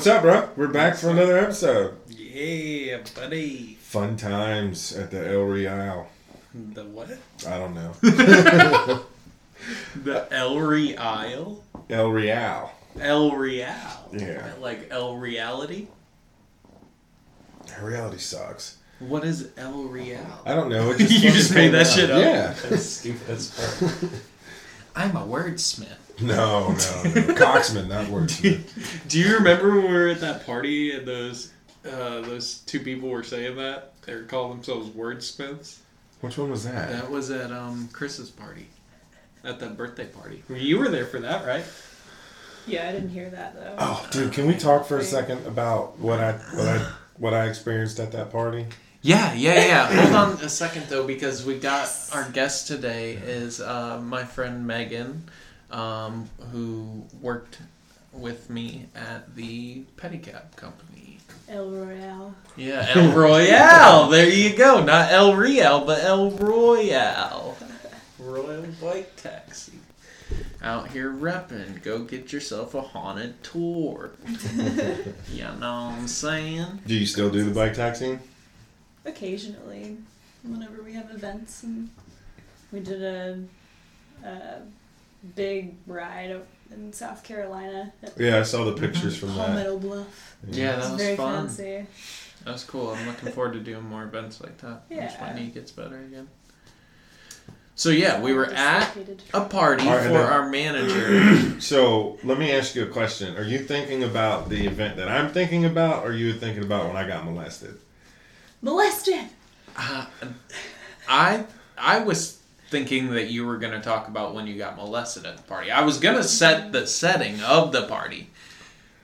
What's up, bro? We're back for another episode. Yeah, buddy. Fun times at the El Real. The what? I don't know. The El Real? El Real. El Real. Yeah. Like El Reality? Reality sucks. What is El Real? I don't know. It You just made that out. shit up? Yeah. That's stupid as fuck. I'm a wordsmith. No, no, no. Coxman, not wordsmith. Do you remember when we were at that party and those uh, those two people were saying that? They were calling themselves wordsmiths? Which one was that? That was at um, Chris's party. At that birthday party. You were there for that, right? Yeah, I didn't hear that though. Oh, dude, can we talk for a second about what I what I what I experienced at that party? Yeah, yeah, yeah. Hold on a second though, because we got our guest today is uh, my friend Megan, um, who worked with me at the pedicab company. El Royale. Yeah, El Royale. there you go. Not El Real, but El Royale. Royal Bike Taxi. Out here repping. Go get yourself a haunted tour. you know what I'm saying? Do you still do the bike taxiing? Occasionally, whenever we have events, and we did a, a big ride up in South Carolina Yeah, I saw the pictures from that. Palmetto Bluff. Yeah, It that was was very fun. fancy. That was cool. I'm looking forward to doing more events like that. Once my Yeah. knee gets better again. So yeah, we were at a party All right, for then. our manager. So let me ask you a question. Are you thinking about the event that I'm thinking about, or are you thinking about when I got molested? Molested. Uh, I I was thinking that you were going to talk about when you got molested at the party. I was going to set the setting of the party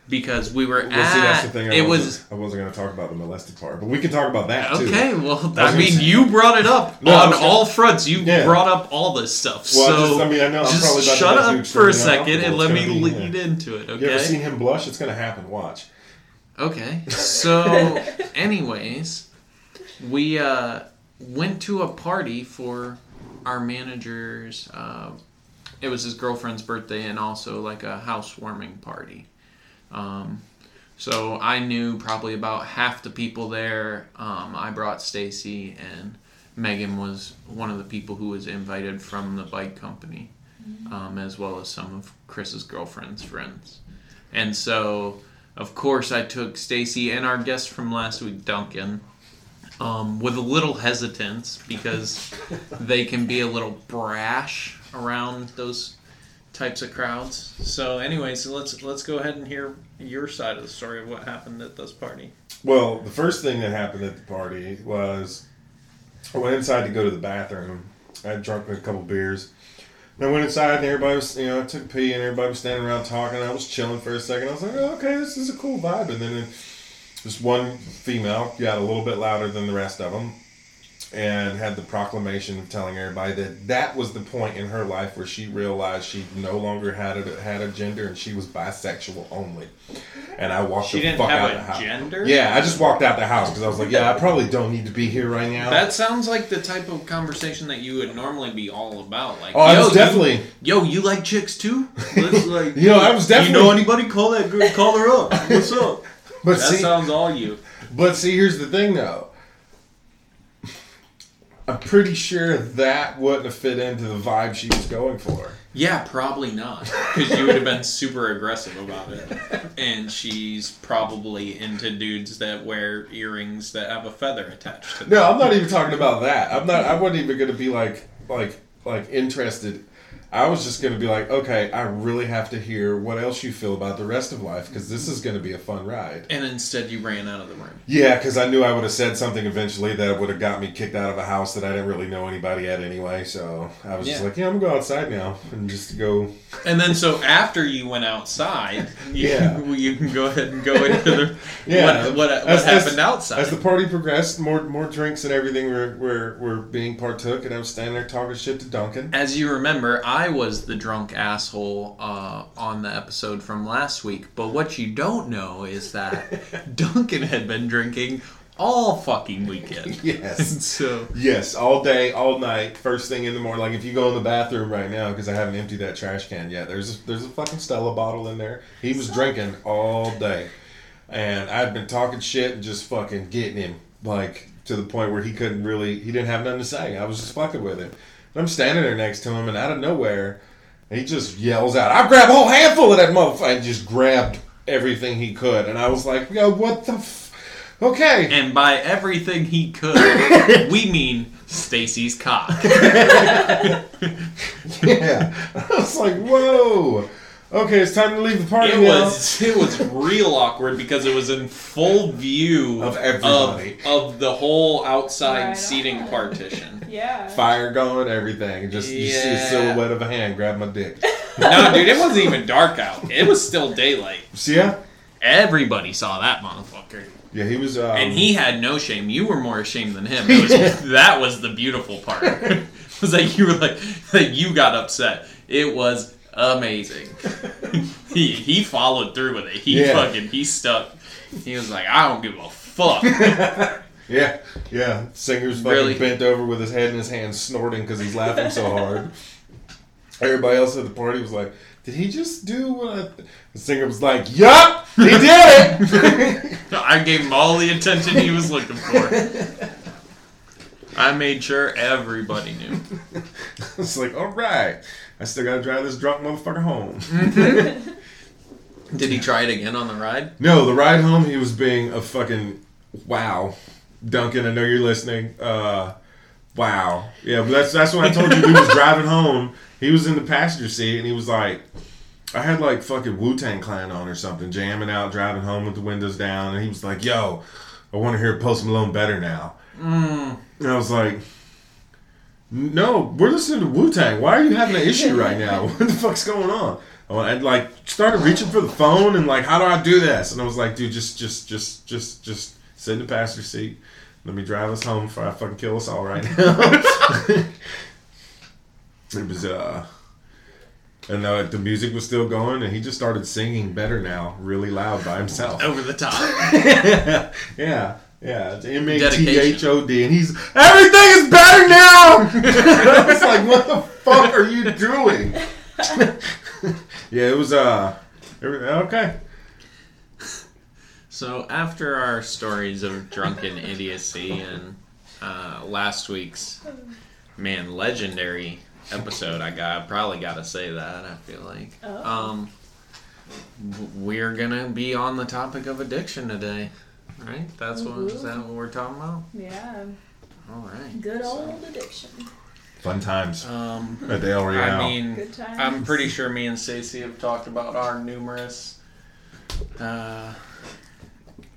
because we were Well, at. see, that's the thing. I it wasn't, I wasn't going to talk about the molested part, but we can talk about that too. okay. Well, I I mean, say- you brought it up No, I on was- all fronts. You Yeah. brought up all this stuff. Well, I so just- I mean, I know I'm just probably about shut up for a second and let me gonna be- lead into it. You ever Okay. seen him blush? It's going to happen. Watch. Okay. So, anyways, we uh, went to a party for our manager's. Uh, it was his girlfriend's birthday and also like a housewarming party. Um, so I knew probably about half the people there. Um, I brought Stacy and Megan was one of the people who was invited from the bike company, um, as well as some of Chris's girlfriend's friends. And so, of course, I took Stacy and our guest from last week, Duncan, um, with a little hesitance because they can be a little brash around those types of crowds. So, anyways, let's let's go ahead and hear your side of the story of what happened at this party. Well, the first thing that happened at the party was I went inside to go to the bathroom. I had drunk a couple beers. And I went inside and everybody was, you know, I took a pee and everybody was standing around talking. I was chilling for a second. I was like, oh, okay, this is a cool vibe. And then this one female got a little bit louder than the rest of them and had the proclamation of telling everybody that that was the point in her life where she realized she no longer had a, had a gender and she was bisexual only. And I walked She the didn't fuck have out a the house. gender? Yeah, I just walked out the house because I was like, yeah, I probably don't need to be here right now. That sounds like the type of conversation that you would normally be all about. Like, oh, I yo, was you- definitely. yo, you like chicks too? Let's like, You know, I was definitely. You know anybody? Call that girl. Call her up. What's up? But That see, sounds all you. but see, here's the thing, though. I'm pretty sure that wouldn't have fit into the vibe she was going for. Yeah, probably not. Because you would have been super aggressive about it. And she's probably into dudes that wear earrings that have a feather attached to them. No, I'm not even talking about that. I'm not. I wasn't even going to be like, like, like interested. I was just going to be like, okay, I really have to hear what else you feel about the rest of life because this is going to be a fun ride. And instead, you ran out of the room. Yeah, because I knew I would have said something eventually that would have got me kicked out of a house that I didn't really know anybody at anyway. So I was just like, yeah, I'm gonna go outside now and just go. And then, so after you went outside, you, Yeah. you can go ahead and go into the Yeah, what, what, what as- as- happened outside. As the party progressed, more more drinks and everything were, were were being partook, and I was standing there talking shit to Duncan. As you remember, I was the drunk asshole uh, on the episode from last week. But what you don't know is that Duncan had been drinking all fucking weekend. Yes. so, Yes, all day, all night, first thing in the morning. Like if you go in the bathroom right now, because I haven't emptied that trash can yet. There's a, there's a fucking Stella bottle in there. He was drinking all day, and I'd been talking shit and just fucking getting him like to the point where he couldn't really he didn't have nothing to say. I was just fucking with him. I'm standing there next to him, and out of nowhere, he just yells out, "I grabbed a whole handful of that motherfucker!" And just grabbed everything he could, and I was like, "Yo, what the." F-? Okay, And by everything he could, we mean Stacy's cock. yeah. I was like, "Whoa." Okay, it's time to leave the party It now. was it was real awkward because it was in full view Of everybody. of, of the whole outside Right seating on. partition. Yeah. fire going, everything. and Just you see a Yeah. silhouette of a hand grab my dick. No, dude, it wasn't even dark out. It was still daylight. See ya? Everybody saw that motherfucker. Yeah, he was. Um, And he had no shame. You were more ashamed than him. It was, that was the beautiful part. it was like you were like like you got upset. It was amazing. he he followed through with it. He Yeah. fucking he stuck. He was like, I don't give a fuck. Yeah, yeah. Singer's fucking Really? bent over with his head in his hands, snorting because he's laughing so hard. Everybody else at the party was like, "Did he just do what?" I The singer was like, "Yup, he did it." I gave him all the attention he was looking for. I made sure everybody knew. it's like, all right, I still gotta drive this drunk motherfucker home. Did he try it again on the ride? No, the ride home, he was being a fucking wow. Duncan, I know you're listening. Uh, wow. Yeah, but that's that's when I told you he was driving home. He was in the passenger seat and he was like, I had like fucking Wu Tang Clan on or something, jamming out, driving home with the windows down, and he was like, "Yo, I want to hear Post Malone better now." Mm. And I was like, "No, we're listening to Wu Tang. Why are you having an issue right now? What the fuck's going on?" I like started reaching for the phone and like, "How do I do this?" And I was like, "Dude, just, just, just, just, just sit in the passenger seat. Let me drive us home before I fucking kill us all right now." it was uh. And uh, the music was still going, and he just started singing better now, really loud by himself. Over the top. yeah, yeah. Yeah, it's M A T H O D, and he's everything is better now. I was like, what the fuck are you doing? yeah, it was uh, okay. So after our stories of drunken idiocy and uh, last week's man legendary episode, I got I probably got to say that. I feel like Oh. um, we're gonna be on the topic of addiction today, right? That's what is that what we're talking about? Yeah. All right. Good old addiction. Fun times Um, at the El Royale. I mean, Good times. I'm pretty sure me and Stacey have talked about our numerous uh,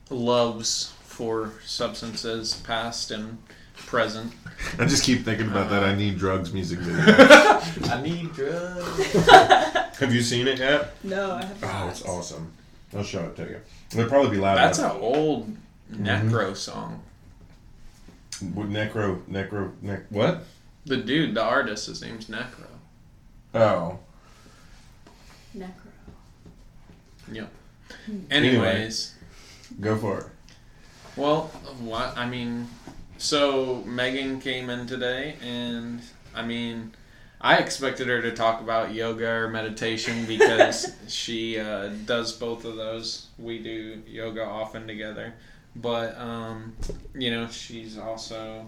loves for substances, past and present. I just keep thinking about that. I need drugs music video. I need drugs. Have you seen it yet? No, I have not. Oh, it's awesome. I'll show it to you. It'll probably be loud. That's enough. an old mm-hmm. necro song. What, necro, necro, nec. What? The dude, the artist, his name's Necro. Oh, Necro. Yep. Hmm. Anyway. Anyways, go for it. Well, what I mean, so Megan came in today, and I mean, I expected her to talk about yoga or meditation because she uh, does both of those. We do yoga often together, but um, you know, she's also,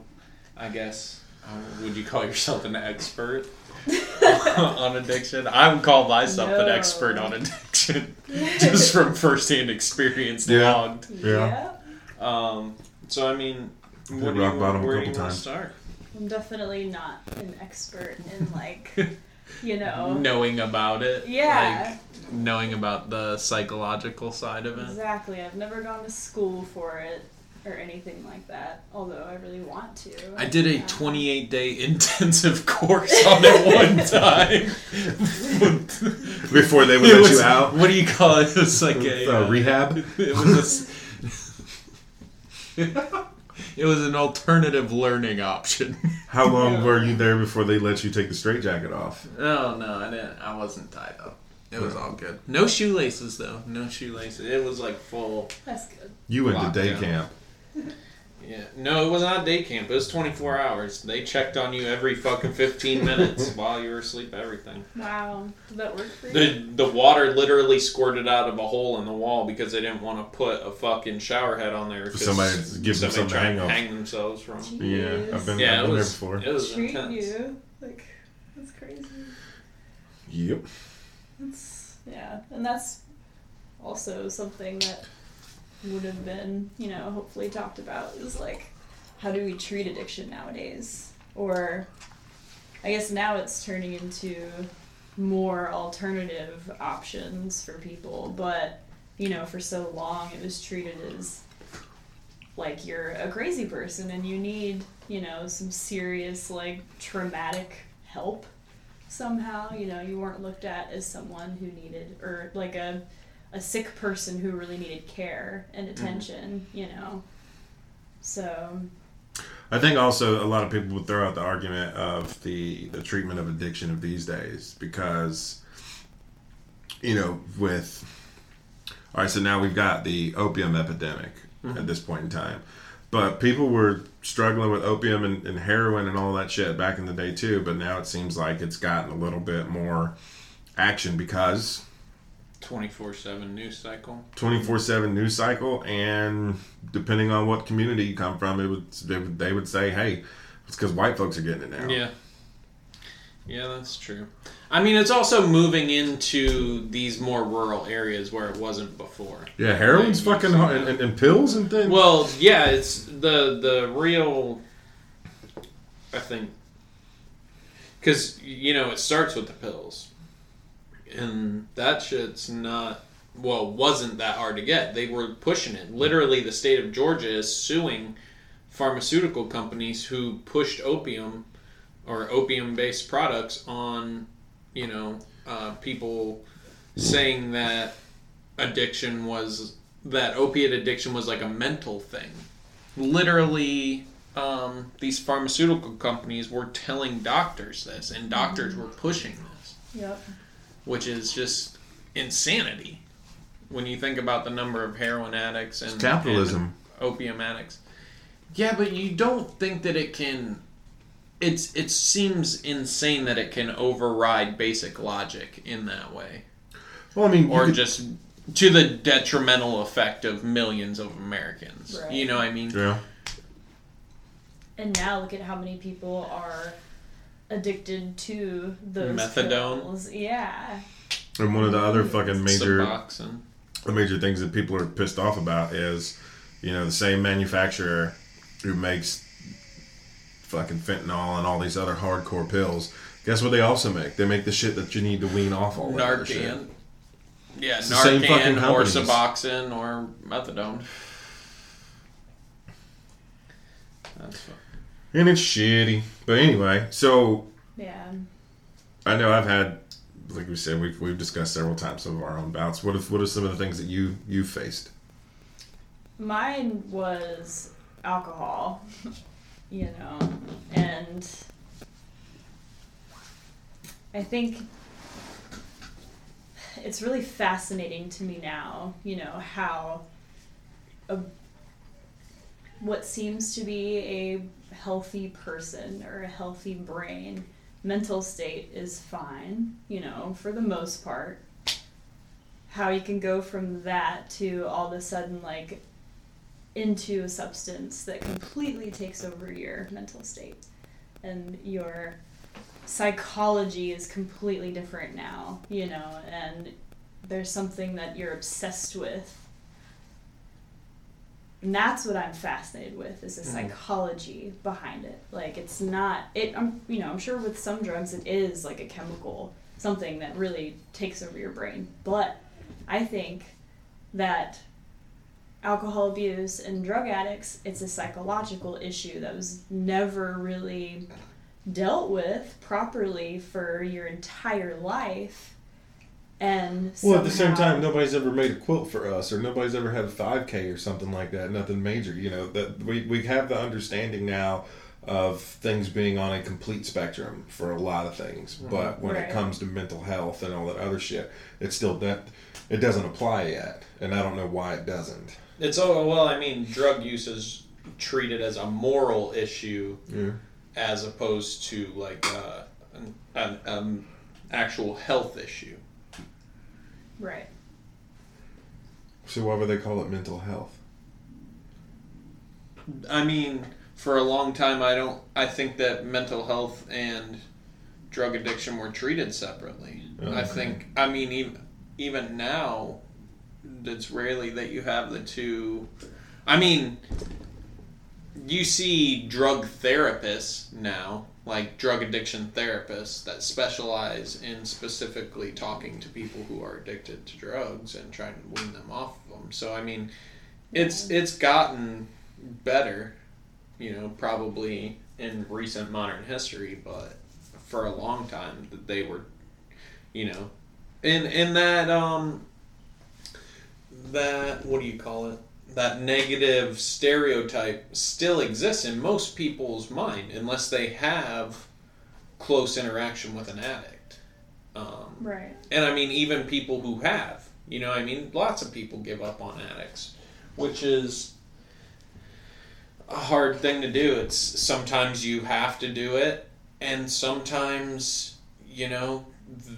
I guess, uh, would you call yourself an expert? on addiction, I would call myself an expert on addiction, just from firsthand experience. Yeah. Logged. Yeah. Um, so I mean, what Hit do you, rock bottom a where do you couple want to times. start? I'm definitely not an expert in like, you know. Knowing about it, Yeah. like knowing about the psychological side of it. Exactly. I've never gone to school for it or anything like that. Although I really want to. I did a Um, 28 day intensive course on it one time. Before they would It let was- you out. What do you call it? It was like a Uh, uh, rehab. It was a s- it was an alternative learning option. How long were you there before they let you take the straitjacket off? Oh no, I didn't. I wasn't tied up. It was all good. No shoelaces though. No shoelaces. It was like full. That's good. You went to day Lockdown. camp. Yeah. No, it was not day camp. It was 24 hours. They checked on you every fucking 15 minutes while you were asleep, everything. Wow. Did that work for you? The, the water literally squirted out of a hole in the wall because they didn't want to put a fucking shower head on there. Somebody to give them somebody something to hang off. hang themselves from. Yeah, I've been, Yeah, I've been was, there before. it was treat intense. you like that's crazy. Yep. That's yeah, and that's also something that would have been, you know, hopefully talked about is like how do we treat addiction nowadays? Or I guess now it's turning into more alternative options for people, but you know, for so long it was treated as like you're a crazy person and you need, you know, some serious like traumatic help somehow you know you weren't looked at as someone who needed or like a a sick person who really needed care and mm-hmm. attention you know? So I think also a lot of people would throw out the argument of the the treatment of addiction of these days because you know with all right so now we've got the opium epidemic mm-hmm. at this point in time. But people were struggling with opium and, and heroin and all that shit back in the day too but now it seems like it's gotten a little bit more action because 24 7 news cycle. 24/7 news cycle and depending on what community you come from it would they would, they would say hey it's because white folks are getting it now Yeah. Yeah, that's true. I mean, it's also moving into these more rural areas where it wasn't before. Yeah, heroin's Like, fucking hard, and, and, and pills and things. Well, yeah, it's the the real. I think, because you know it starts with the pills, and that shit's not well wasn't that hard to get. They were pushing it. Literally, the state of Georgia is suing pharmaceutical companies who pushed opium or opium based products on you know uh, people saying that addiction was that opiate addiction was like a mental thing. Literally, um, these pharmaceutical companies were telling doctors this, and doctors were pushing this, yep which is just insanity when you think about the number of heroin addicts and capitalism. and opium addicts. Yeah, but you don't think that it can. It's it seems insane that it can override basic logic in that way Well, I mean, or could- just to the detrimental effect of millions of Americans. Right. You know what I mean? yeah, and now look at how many people are addicted to those Methadone. pills. yeah and one of the mm. other fucking major Suboxone. the major things that people are pissed off about is, you know, the same manufacturer who makes fucking fentanyl and all these other hardcore pills. Guess what they also make? They make the shit that you need to wean off all that other shit. Narcan. Yeah, It's the same fucking Narcan or companies. Suboxone or methadone. That's fun. And it's shitty. But anyway, so yeah I know I've had, like we said, we've, we've discussed several times some of our own bouts. What if, what are some of the things that you you faced? Mine was alcohol, you know, and I think it's really fascinating to me now, you know, how a what seems to be a healthy person or a healthy brain mental state is fine, you know, for the most part. How you can go from that to all of a sudden like into a substance that completely takes over your mental state and your psychology is completely different now you know and there's something that you're obsessed with and that's what i'm fascinated with is the mm-hmm. psychology behind it. Like it's not it i'm you know i'm sure with some drugs it is like a chemical something that really takes over your brain. But i think that alcohol abuse and drug addicts, it's a psychological issue that was never really dealt with properly for your entire life. And Well, at the same time, nobody's ever made a quilt for us, or nobody's ever had a 5K or something like that. Nothing major, you know. That we we have the understanding now of things being on a complete spectrum for a lot of things. But when Right. it comes to mental health and all that other shit, it's still that it doesn't apply yet, and I don't know why it doesn't. It's oh well, I mean, drug use is treated as a moral issue Yeah. as opposed to like uh, an, an um, actual health issue. Right. So why would they call it mental health? I mean, for a long time, I don't. I think that mental health and drug addiction were treated separately. Oh, I think. I mean, even even now, it's rarely that you have the two. I mean, you see drug therapists now, like drug addiction therapists that specialize in specifically talking to people who are addicted to drugs and trying to wean them off of them. So I mean, it's it's gotten better, you know, probably in recent modern history, but for a long time that they were, you know, in in that um that what do you call it? That negative stereotype still exists in most people's mind unless they have close interaction with an addict. Um, Right. and I mean, even people who have, you know, I mean, lots of people give up on addicts, which is a hard thing to do. It's sometimes you have to do it, and sometimes, you know,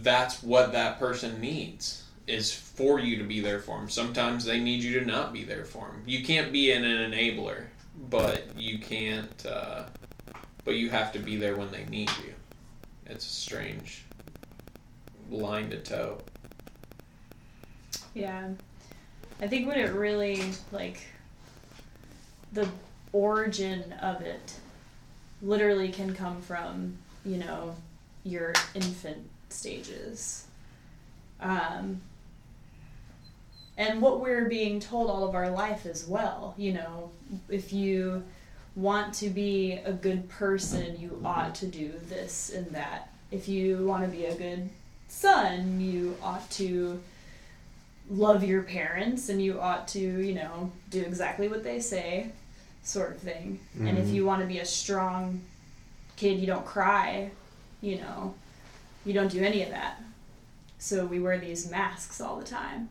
that's what that person needs is for you to be there for them. Sometimes they need you to not be there for them. You can't be an, an enabler, but you can't, uh, but you have to be there when they need you. It's a strange line to toe. Yeah. I think what it really like the origin of it literally can come from, you know, your infant stages. Um and what we're being told all of our life as well, you know, if you want to be a good person, you ought to do this and that. If you want to be a good son, you ought to love your parents and you ought to, you know, do exactly what they say, sort of thing. And if Mhm. you want to be a strong kid, you don't cry, you know, you don't do any of that. So we wear these masks all the time.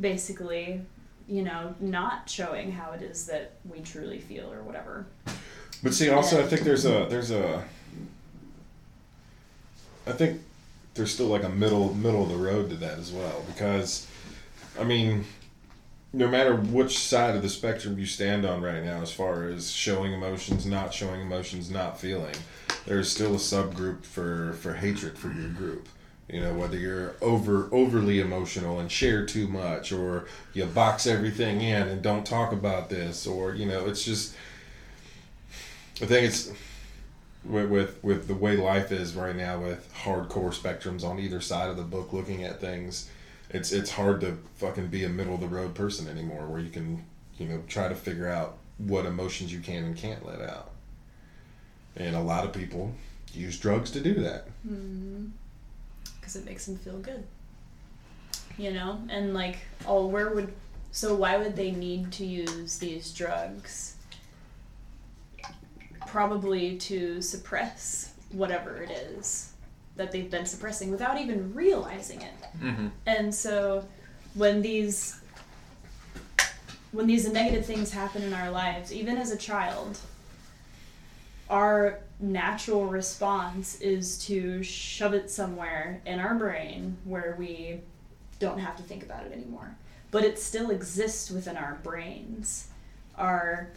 Basically, you know, not showing how it is that we truly feel or whatever. But see, also, I think there's a there's a. I think there's still like a middle middle of the road to that as well because, I mean, no matter which side of the spectrum you stand on right now, as far as showing emotions, not showing emotions, not feeling, there's still a subgroup for for hatred for your group. You know, whether you're over overly emotional and share too much, or you box everything in and don't talk about this, or you know, it's just. I think it's with, with with the way life is right now, with hardcore spectrums on either side of the book, looking at things. It's it's hard to fucking be a middle of the road person anymore, where you can you know try to figure out what emotions you can and can't let out. And a lot of people use drugs to do that. Mm-hmm. Because it makes them feel good. You know, and like, oh, where would so why would they need to use these drugs? Probably to suppress whatever it is that they've been suppressing without even realizing it. Mm-hmm. And so when these when these negative things happen in our lives, even as a child, our natural response is to shove it somewhere in our brain where we don't have to think about it anymore. But it still exists within our brains. Our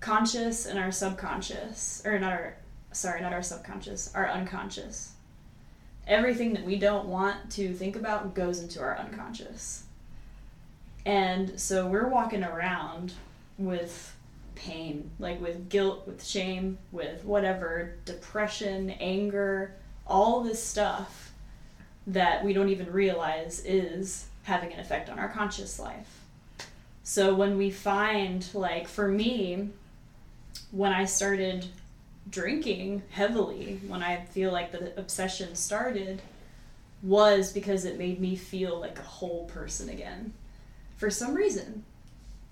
conscious and our subconscious, or not our, sorry, not our subconscious, our unconscious. Everything that we don't want to think about goes into our unconscious. And so we're walking around with pain, like with guilt, with shame, with whatever, depression, anger, all this stuff that we don't even realize is having an effect on our conscious life. So when we find, like, for me, when I started drinking heavily, when I feel like the obsession started, was because it made me feel like a whole person again. For some reason.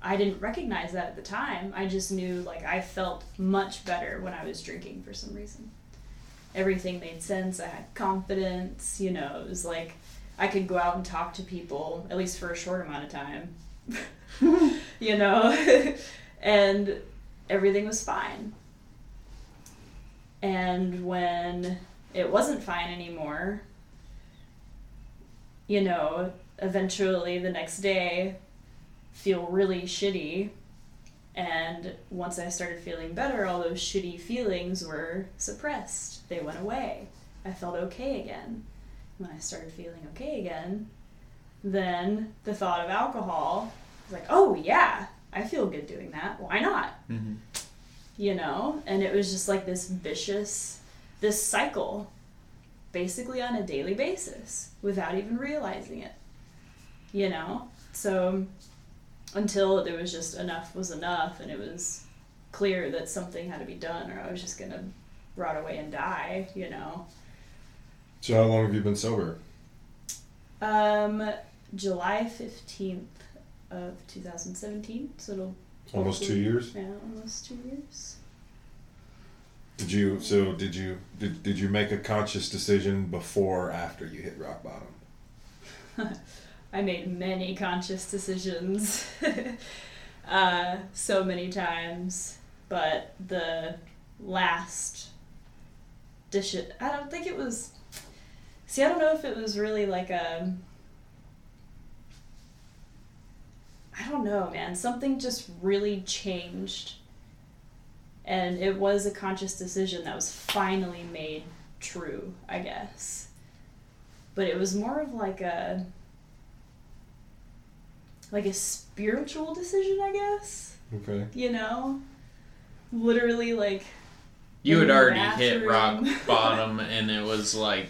I didn't recognize that at the time. I just knew like I felt much better when I was drinking for some reason. Everything made sense. I had confidence, you know, it was like I could go out and talk to people at least for a short amount of time. you know, and everything was fine. And when it wasn't fine anymore, you know, eventually the next day, feel really shitty. And once I started feeling better, all those shitty feelings were suppressed. They went away. I felt okay again. When I started feeling okay again, then the thought of alcohol was like, oh yeah, I feel good doing that. Why not? Mm-hmm. You know? And it was just like this vicious, this cycle, basically on a daily basis without even realizing it. You know? So until there was just enough was enough and it was clear that something had to be done or I was just going to rot away and die, you know? So how long have you been sober? Um, July 15th of 2017. So it'll Almost two years. Yeah, almost two years. Did you? So did you? Did, did you make a conscious decision before or after you hit rock bottom? I made many conscious decisions, uh, so many times, but the last dish, I don't think it was. See, I don't know if it was really like a. I don't know, man. Something just really changed. And it was a conscious decision that was finally made true, I guess. But it was more of like a like a spiritual decision, I guess. Okay. You know? Literally like You had the already hit rock bottom, and it was like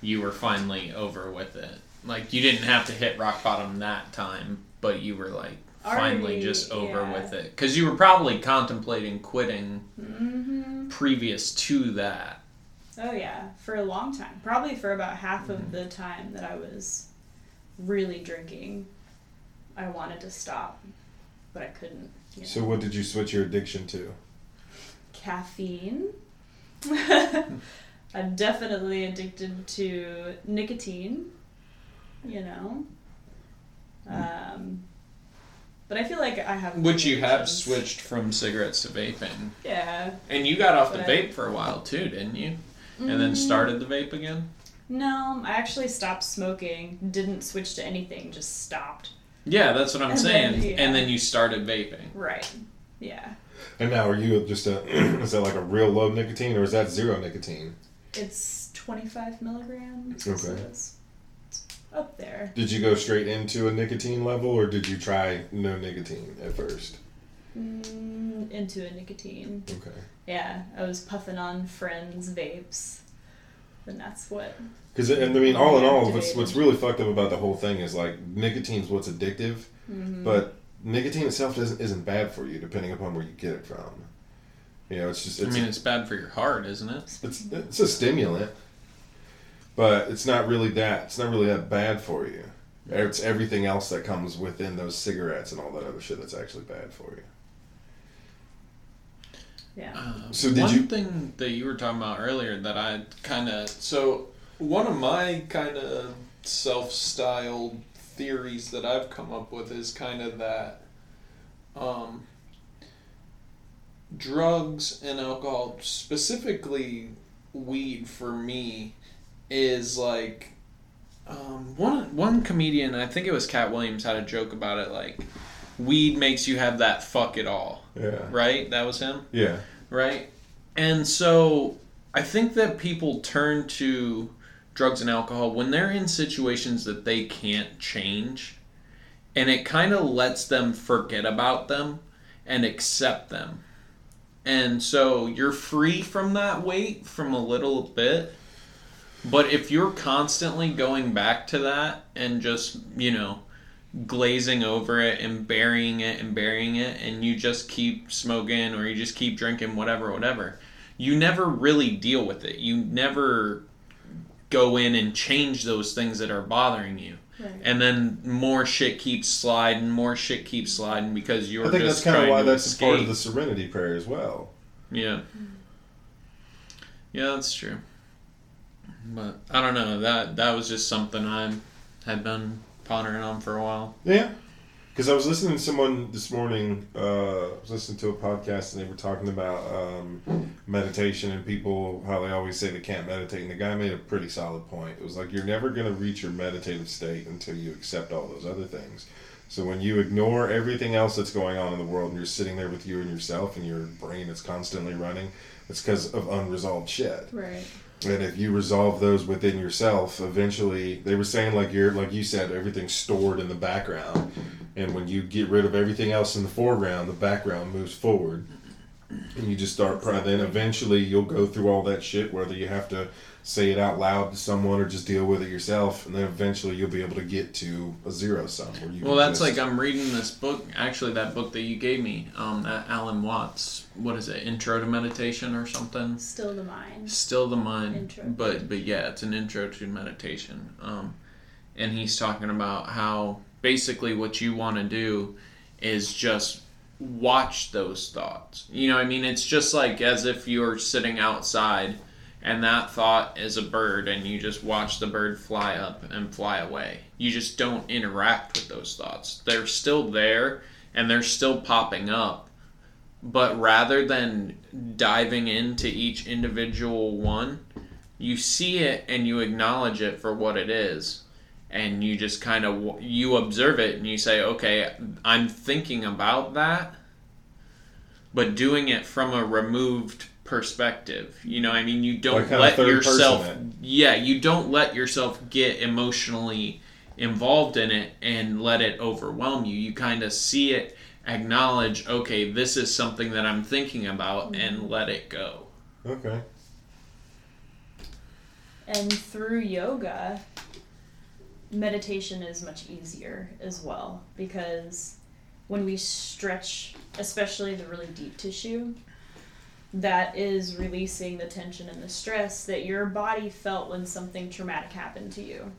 you were finally over with it. Like you didn't have to hit rock bottom that time, but you were like finally Already, just over yeah. with it because you were probably contemplating quitting hmm previous to that. Oh yeah, for a long time. Probably for about half Mm-hmm. of the time that I was really drinking. I wanted to stop, but I couldn't. You know. So what did you switch your addiction to? caffeine. I'm definitely addicted to nicotine, you know. Um, but I feel like I have. Which you have addictions. switched from cigarettes to vaping. Yeah. And you got off the But- vape for a while too, didn't you? And then Mm, started the vape again? No, I actually stopped smoking. Didn't switch to anything. Just stopped. Yeah, that's what I'm And saying. then- yeah. And then you started vaping. Right. Yeah. And now, are you just a? is that like a real low nicotine, or is that zero nicotine? It's 25 milligrams. Okay. So it's up there. Did you go straight into a nicotine level, or did you try no nicotine at first? Mm, into a nicotine. Okay. Yeah, I was puffing on friends' vapes, and that's what. Because and I mean, all in all, what's what's really fucked up about the whole thing is like nicotine's what's addictive, mhm. but nicotine itself doesn't isn't bad for you depending upon where you get it from. You know, it's just it's I mean, it's bad for your heart, isn't it? it's it's a stimulant, but it's not really that. It's not really that bad for you. It's everything else that comes within those cigarettes and all that other shit that's actually bad for you. Yeah. Uh, So did one you- thing that you were talking about earlier that I kind of so one of my kind of self-styled theories that I've come up with is kind of that um, drugs and alcohol, specifically weed for me, is like um, one one comedian. I think it was Katt Williams had a joke about it like. Weed makes you have that fuck it all, Yeah. right? That was him Yeah. right? And so I think that people turn to drugs and alcohol when they're in situations that they can't change, and it kind of lets them forget about them and accept them. And so you're free from that weight from a little bit. But if you're constantly going back to that and just, you know, glazing over it and burying it and burying it and you just keep smoking or you just keep drinking whatever whatever you never really deal with it you never go in and change those things that are bothering you Right. and then more shit keeps sliding more shit keeps sliding because you're I think that's kind of why that's escape. part of the Serenity Prayer as well. yeah yeah that's true but i don't know that that was just something i had been pondering on for a while Yeah. Because I was listening to someone this morning, uh, I was listening to a podcast and they were talking about um, meditation and people, how they always say they can't meditate. And the guy made a pretty solid point. It was like, you're never going to reach your meditative state until you accept all those other things. So when you ignore everything else that's going on in the world and you're sitting there with you and yourself and your brain is constantly running, it's because of unresolved shit. Right. And if you resolve those within yourself, eventually they were saying like you're like you said, everything's stored in the background. And when you get rid of everything else in the foreground, the background moves forward. And you just start pri- then eventually you'll go through all that shit, whether you have to say it out loud to someone or just deal with it yourself, and then eventually you'll be able to get to a zero sum where you Well, that's just- like I'm reading this book. Actually, that book that you gave me, um, that Alan Watts. What is it? Intro to meditation or something? Still the mind. Still the mind. Intro. But but yeah, it's an intro to meditation. Um, and he's talking about how basically what you want to do is just watch those thoughts. You know, what I mean, it's just like as if you're sitting outside and that thought is a bird and you just watch the bird fly up and fly away. You just don't interact with those thoughts. They're still there and they're still popping up. But rather than diving into each individual one, you see it and you acknowledge it for what it is. And you just kind of you observe it and you say okay i'm thinking about that but doing it from a removed perspective. You know i mean? You don't Like let yourself yeah you don't let yourself get emotionally involved in it and let it overwhelm you. You kind of see it acknowledge okay this is something that i'm thinking about mm-hmm. and let it go Okay. And through yoga, meditation is much easier as well because when we stretch, especially the really deep tissue, that is releasing the tension and the stress that your body felt when something traumatic happened to you.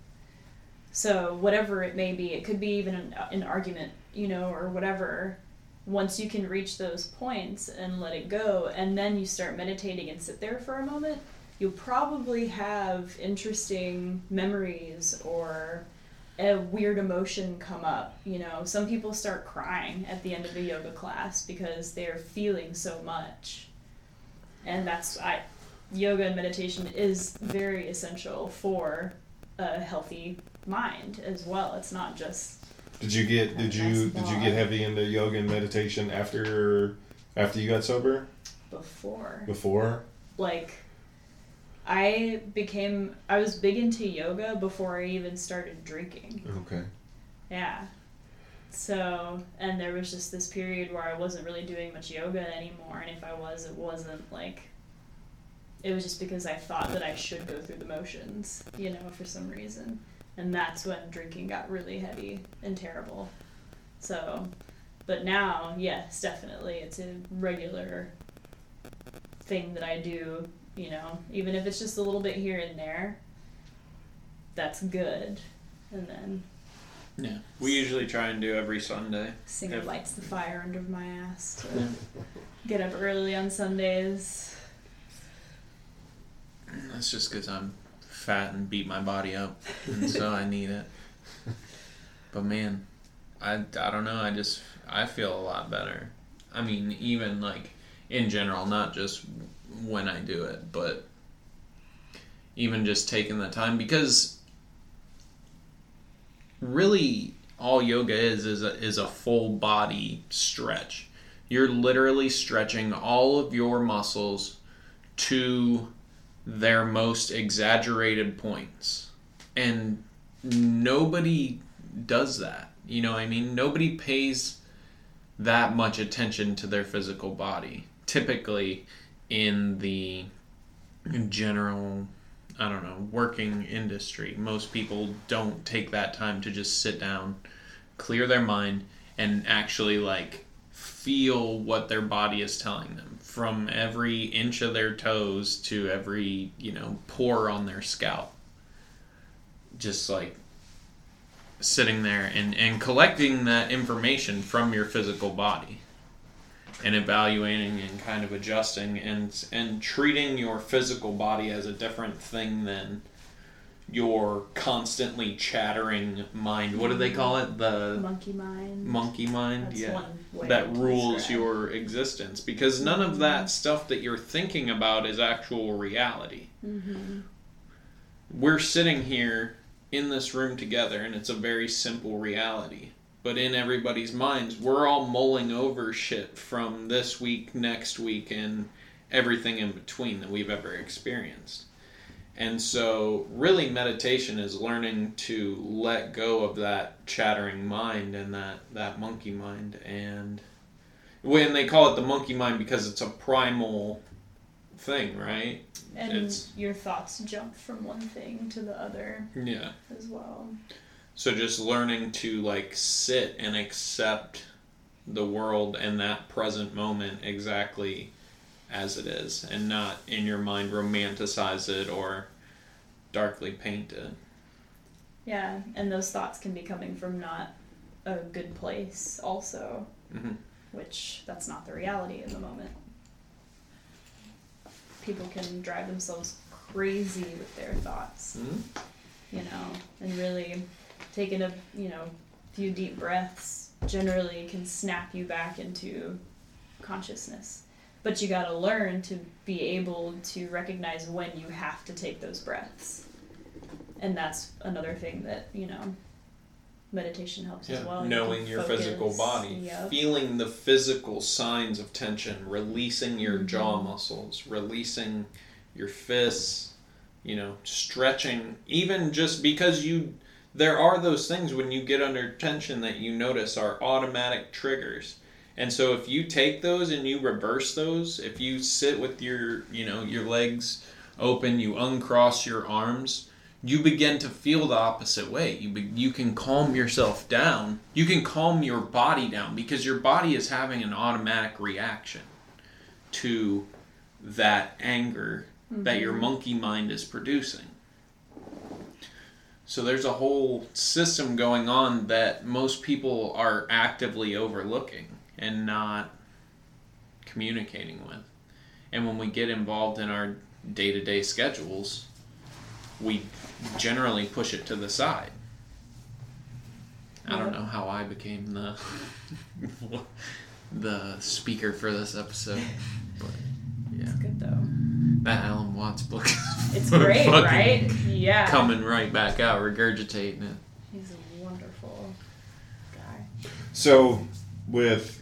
So, whatever it may be, it could be even an, an argument, you know, or whatever. Once you can reach those points and let it go, and then you start meditating and sit there for a moment, you'll probably have interesting memories or a weird emotion come up. You know, some people start crying at the end of a yoga class because they're feeling so much. And that's I yoga and meditation is very essential for a healthy mind as well. It's not just Did you get did you did you get heavy into yoga and meditation after after you got sober? before. Before? like I became I was big into yoga before I even started drinking. Okay. Yeah. So, and there was just this period where I wasn't really doing much yoga anymore and if I was it wasn't like it was just because I thought that I should go through the motions, you know, for some reason. And that's when drinking got really heavy and terrible. So, but now, yes, definitely it's a regular thing that I do, you know, even if it's just a little bit here and there, that's good. And then yeah we usually try and do every sunday Singer Yep. lights the fire under my ass to Yeah. get up early on Sundays. That's just because I'm fat and beat my body up, and so I need it. But man, I, I don't know. I just I feel a lot better. I mean, even like in general, not just when I do it, but even just taking the time because really all yoga is is a, is a full body stretch. You're literally stretching all of your muscles to their most exaggerated points. And nobody does that. You know I mean? Nobody pays that much attention to their physical body. Typically in the general I don't know, working industry, most people don't take that time to just sit down, clear their mind and actually like feel what their body is telling them from every inch of their toes to every you know pore on their scalp. Just like sitting there and, and collecting that information from your physical body and evaluating and kind of adjusting and and treating your physical body as a different thing than your constantly chattering mind. What do they call it? The Monkey mind. monkey mind. That's yeah. that rules your existence because none of that stuff that you're thinking about is actual reality. Mm-hmm. We're sitting here in this room together and it's a very simple reality. But in everybody's minds, we're all mulling over shit from this week, next week, and everything in between that we've ever experienced. And so, really, meditation is learning to let go of that chattering mind and that, that monkey mind. And when they call it the monkey mind because it's a primal thing, right? And It's- your thoughts jump from one thing to the other Yeah. as well. So just learning to like sit and accept the world and that present moment exactly as it is and not in your mind romanticize it or darkly paint it. Yeah, and those thoughts can be coming from not a good place, also, Mhm. which that's not the reality in the moment. People can drive themselves crazy with their thoughts, Mhm. you know, and really taking a you know few deep breaths generally can snap you back into consciousness. But you got to learn to be able to recognize when you have to take those breaths. And that's another thing that, you know, meditation helps as well. You knowing can your focus. physical body, Yep. feeling the physical signs of tension, releasing your Mhm. jaw muscles, releasing your fists, you know, stretching, even just because you there are those things when you get under tension that you notice are automatic triggers. And so if you take those and you reverse those, if you sit with your, you know, your legs open, you uncross your arms, you begin to feel the opposite way. You be, you can calm yourself down. You can calm your body down because your body is having an automatic reaction to that anger that your mm-hmm. monkey mind is producing. So there's a whole system going on that most people are actively overlooking and not communicating with. And when we get involved in our day-to-day schedules, we generally push it to the side. I don't know how I became the the speaker for this episode, but yeah, It's good though. that Alan Watts book. It's great, right? Yeah. Coming right back out, regurgitating it. He's a wonderful guy. So, with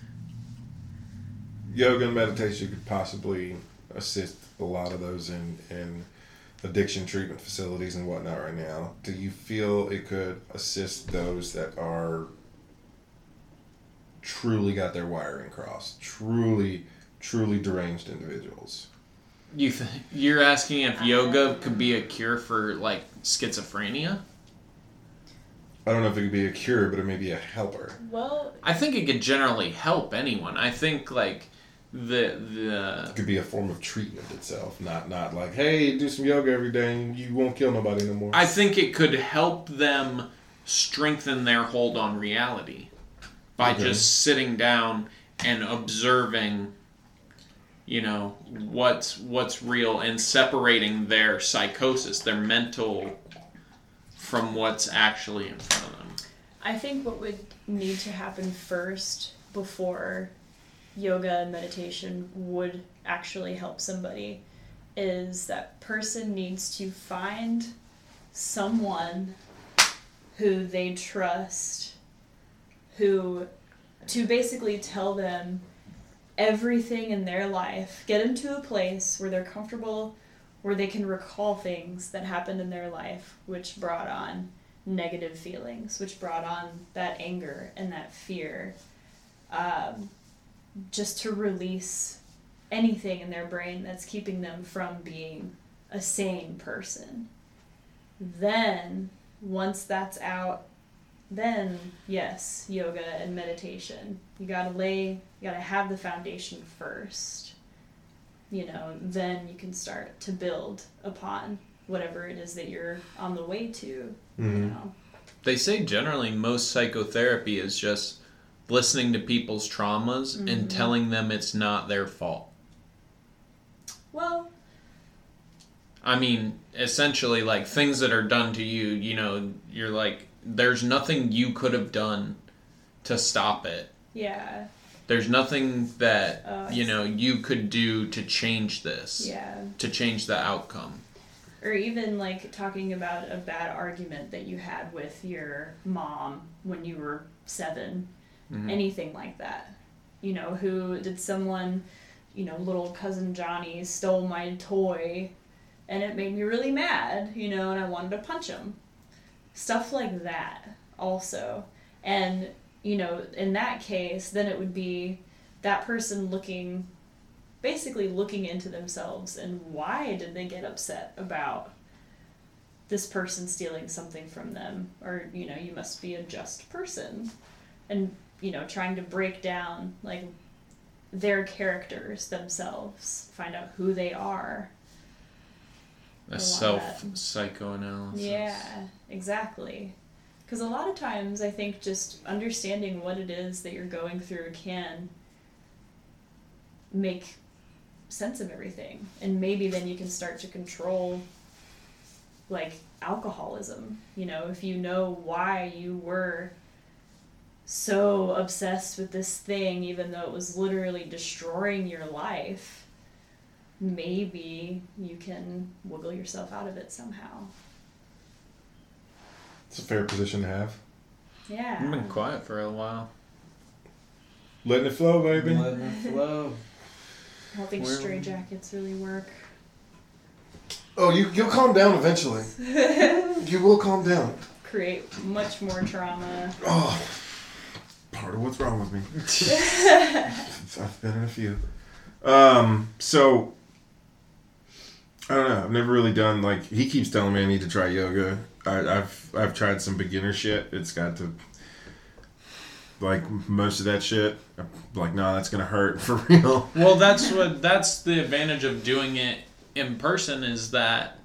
yoga and meditation, could possibly assist a lot of those in, in addiction treatment facilities and whatnot right now. Do you feel it could assist those that are truly got their wiring crossed, truly, truly deranged individuals? You th- you're asking if yoga could be a cure for like schizophrenia? I don't know if it could be a cure, but it may be a helper. Well, I think it could generally help anyone. I think like the the It could be a form of treatment itself, not not like, hey, do some yoga every day and you won't kill nobody anymore. I think it could help them strengthen their hold on reality by Okay. just sitting down and observing you know what's what's real and separating their psychosis their mental from what's actually in front of them I think what would need to happen first before yoga and meditation would actually help somebody is that person needs to find someone who they trust who to basically tell them everything in their life get them to a place where they're comfortable where they can recall things that happened in their life which brought on negative feelings, which brought on that anger and that fear, um, just to release anything in their brain that's keeping them from being a sane person. Then, once that's out, then yes, yoga and meditation. You gotta lay, you gotta have the foundation first. You know, then you can start to build upon whatever it is that you're on the way to. You Mhm. know. they say generally most psychotherapy is just listening to people's traumas and mm-hmm. telling them it's not their fault Well, I mean, essentially, like things that are done to you, you know, you're like, there's nothing you could have done to stop it. Yeah. There's nothing that, Oh, you know, you could do to change this, Yeah. to change the outcome. Or even like talking about a bad argument that you had with your mom when you were 7 Mhm. Anything like that. You know, who did someone, you know, little cousin Johnny stole my toy and it made me really mad, you know, and I wanted to punch him. Stuff like that also. And, you know, in that case, then it would be that person looking basically looking into themselves and why did they get upset about this person stealing something from them or you know you must be a just person and you know trying to break down like their characters themselves find out who they are. A self psychoanalysis. yeah exactly. Because a lot of times i think just understanding what it is that you're going through can make sense of everything. And maybe then you can start to control like alcoholism you know if you know why you were so obsessed with this thing even though it was literally destroying your life maybe you can wiggle yourself out of it somehow It's a fair position to have. yeah I've been quiet for a while. Letting it flow, baby. Letting it flow. I don't think Where- stray jackets really work. Oh, you you'll calm down eventually. you will calm down. Create much more trauma. Oh, part of what's wrong with me. I've been in a few. Um, so I don't know. I've never really done like he keeps telling me I need to try yoga. I, I've I've tried some beginner shit. It's got to like most of that shit. I'm like, no, that's gonna hurt for real. Well, that's what that's the advantage of doing it in person is that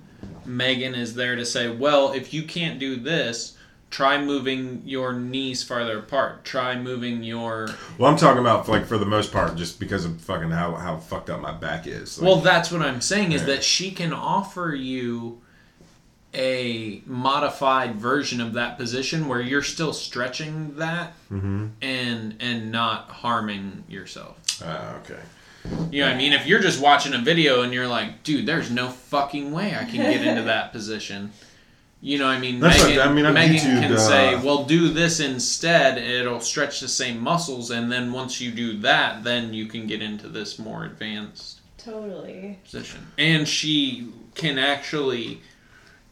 Megan is there to say, well, if you can't do this, try moving your knees farther apart. Try moving your Well, I'm talking about like for the most part, just because of fucking how how fucked up my back is. Like, Well, that's what I'm saying is Yeah. that she can offer you a modified version of that position where you're still stretching that hmm and and not harming yourself. Ah, okay. You know what I mean? If you're just watching a video and you're like, dude, there's no fucking way I can get into that position. You know I mean? That's Megan, like- I mean, I've Megan YouTubed, can uh, say, well, do this instead. It'll stretch the same muscles. And then once you do that, then you can get into this more advanced Totally. position. And she can actually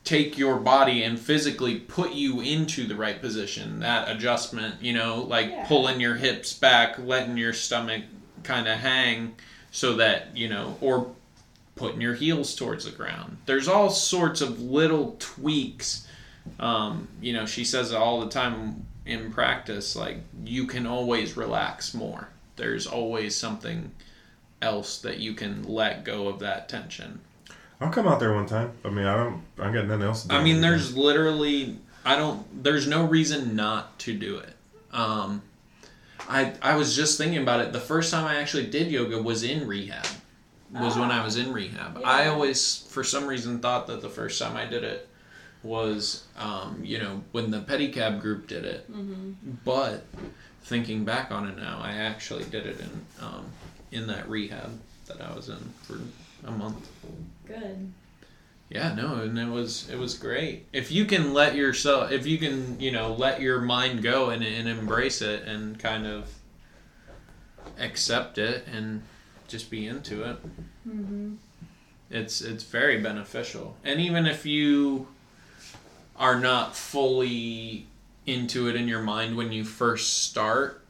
take your body and physically put you into the right position. That adjustment, you know, like Yeah. pulling your hips back, letting your stomach kind of hang so that, you know, or putting your heels towards the ground. There's all sorts of little tweaks. Um, you know, she says it all the time in practice like you can always relax more. There's always something else that you can let go of that tension. I'll come out there one time. I mean, I don't. I got nothing else to do. I mean, there's literally I don't. There's no reason not to do it. Um, I I was just thinking about it. The first time I actually did yoga was in rehab. Was when I was in rehab. I always, for some reason, thought that the first time I did it was, um, you know, when the pedicab group did it. Mm-hmm. But thinking back on it now, I actually did it in um, in that rehab that I was in for a month. Good. Yeah, no, and it was it was great. If you can let yourself, if you can, you know, let your mind go and, and embrace it and kind of accept it and just be into it, Mm-hmm. it's it's very beneficial. And even if you are not fully into it in your mind when you first start,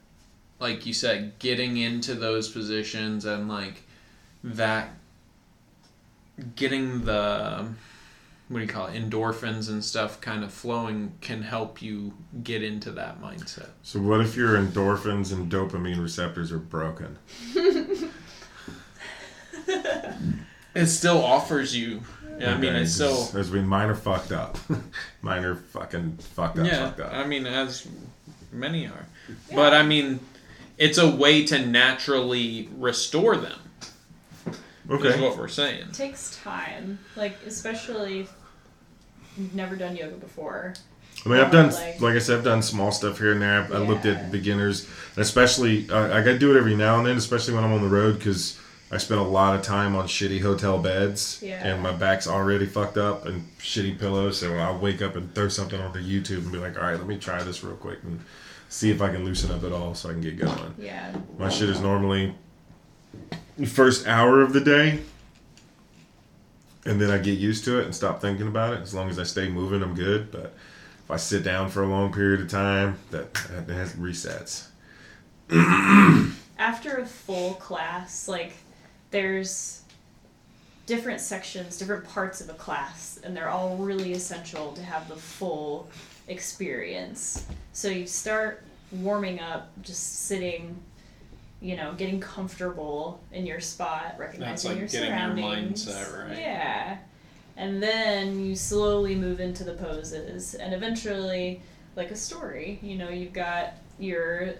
like you said, getting into those positions and like that getting the what do you call it endorphins and stuff kind of flowing can help you get into that mindset So what if your endorphins and dopamine receptors are broken? it still offers you Yeah, i mean Okay, it's still As we mine are fucked up. minor fucking fucked up. yeah Fucked up. i mean as many are but i mean it's a way to naturally restore them Is Okay. what we're saying. It takes time, like especially if you've never done yoga before. I mean, I've done, Like- like I said, I've done small stuff here and there. I've, I looked at beginners, especially uh, I got to do it every now and then, especially when I'm on the road because I spend a lot of time on shitty hotel beds, Yeah. and my back's already fucked up and shitty pillows. So I'll wake up and throw something onto YouTube and be like, all right, let me try this real quick and see if I can loosen up at all so I can get going. Yeah. My shit is normally the first hour of the day, and then I get used to it and stop thinking about it. As long as I stay moving, I'm good. But if I sit down for a long period of time, that that has resets. After a full class, like there's different sections, different parts of a class, and they're all really essential to have the full experience. So you start warming up, just sitting, you know, getting comfortable in your spot, recognizing like your getting your surroundings. mindset right. Yeah. And then you slowly move into the poses and eventually like a story, you know, you've got your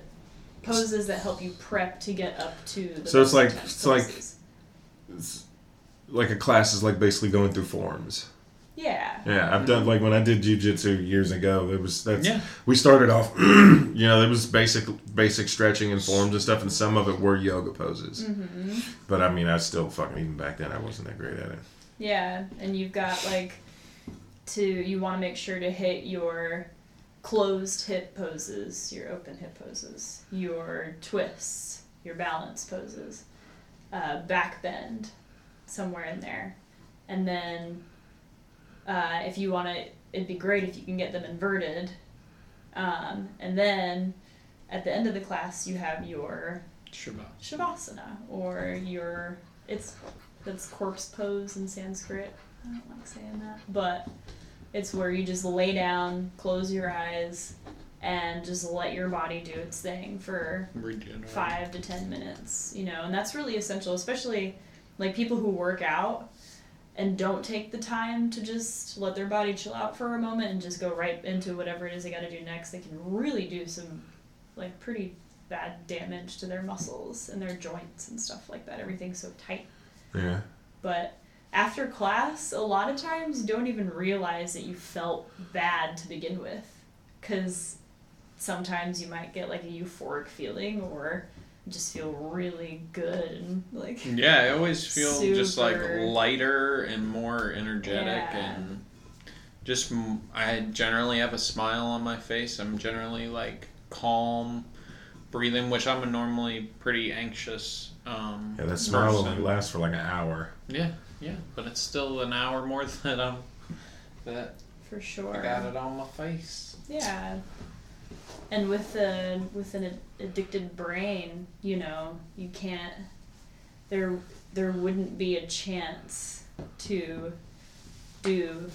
poses that help you prep to get up to the So it's like- it's like- poses. It's like a class is like basically going through forms. Yeah. Yeah, I've done like when I did jujitsu years ago. It was that's Yeah. we started off, you know, it was basic basic stretching and forms and stuff, and some of it were yoga poses. hmm But I mean, I still fucking even back then I wasn't that great at it. Yeah, and you've got like to you want to make sure to hit your closed hip poses, your open hip poses, your twists, your balance poses, uh, back bend, somewhere in there, and then uh, if you want to, it'd be great if you can get them inverted, um, and then at the end of the class you have your Shabbat. shavasana or your it's that's corpse pose in Sanskrit. I don't like saying that, but it's where you just lay down, close your eyes, and just let your body do its thing for Regenerate. five to ten minutes. You know, and that's really essential, especially like people who work out and don't take the time to just let their body chill out for a moment and just go right into whatever it is they got to do next. They can really do some like pretty bad damage to their muscles and their joints and stuff like that. Everything's so tight. Yeah. But after class, a lot of times you don't even realize that you felt bad to begin with. Because sometimes you might get like a euphoric feeling or just feel really good and like. Yeah, I always feel just like lighter and more energetic Yeah. and just i generally have a smile on my face. I'm generally like calm, breathing, which I'm a normally pretty anxious um Yeah, that smile person. only lasts for like an hour. Yeah, yeah, but it's still an hour more than I'm that For sure. I got it on my face. Yeah. And with the with an addicted brain, you know, you can't there there wouldn't be a chance to do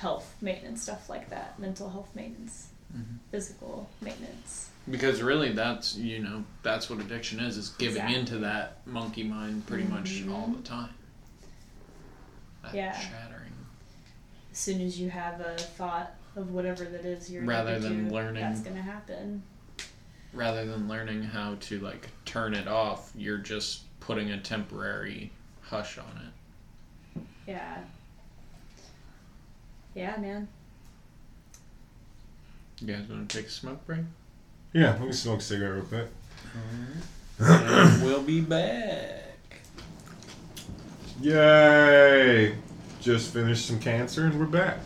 health maintenance stuff like that, mental health maintenance, Mhm. physical maintenance. Because really, that's you know that's what addiction is: is giving Exactly. into that monkey mind pretty much Mhm. all the time. That Yeah. shattering. As soon as you have a thought of whatever that is you're Rather than to, learning. that's gonna happen. Rather than learning how to like turn it off, you're just putting a temporary hush on it. Yeah. Yeah, man. You guys want to take a smoke break? Yeah, let me smoke a cigarette real quick. and we'll be back. Yay! Just finished some cancer and we're back.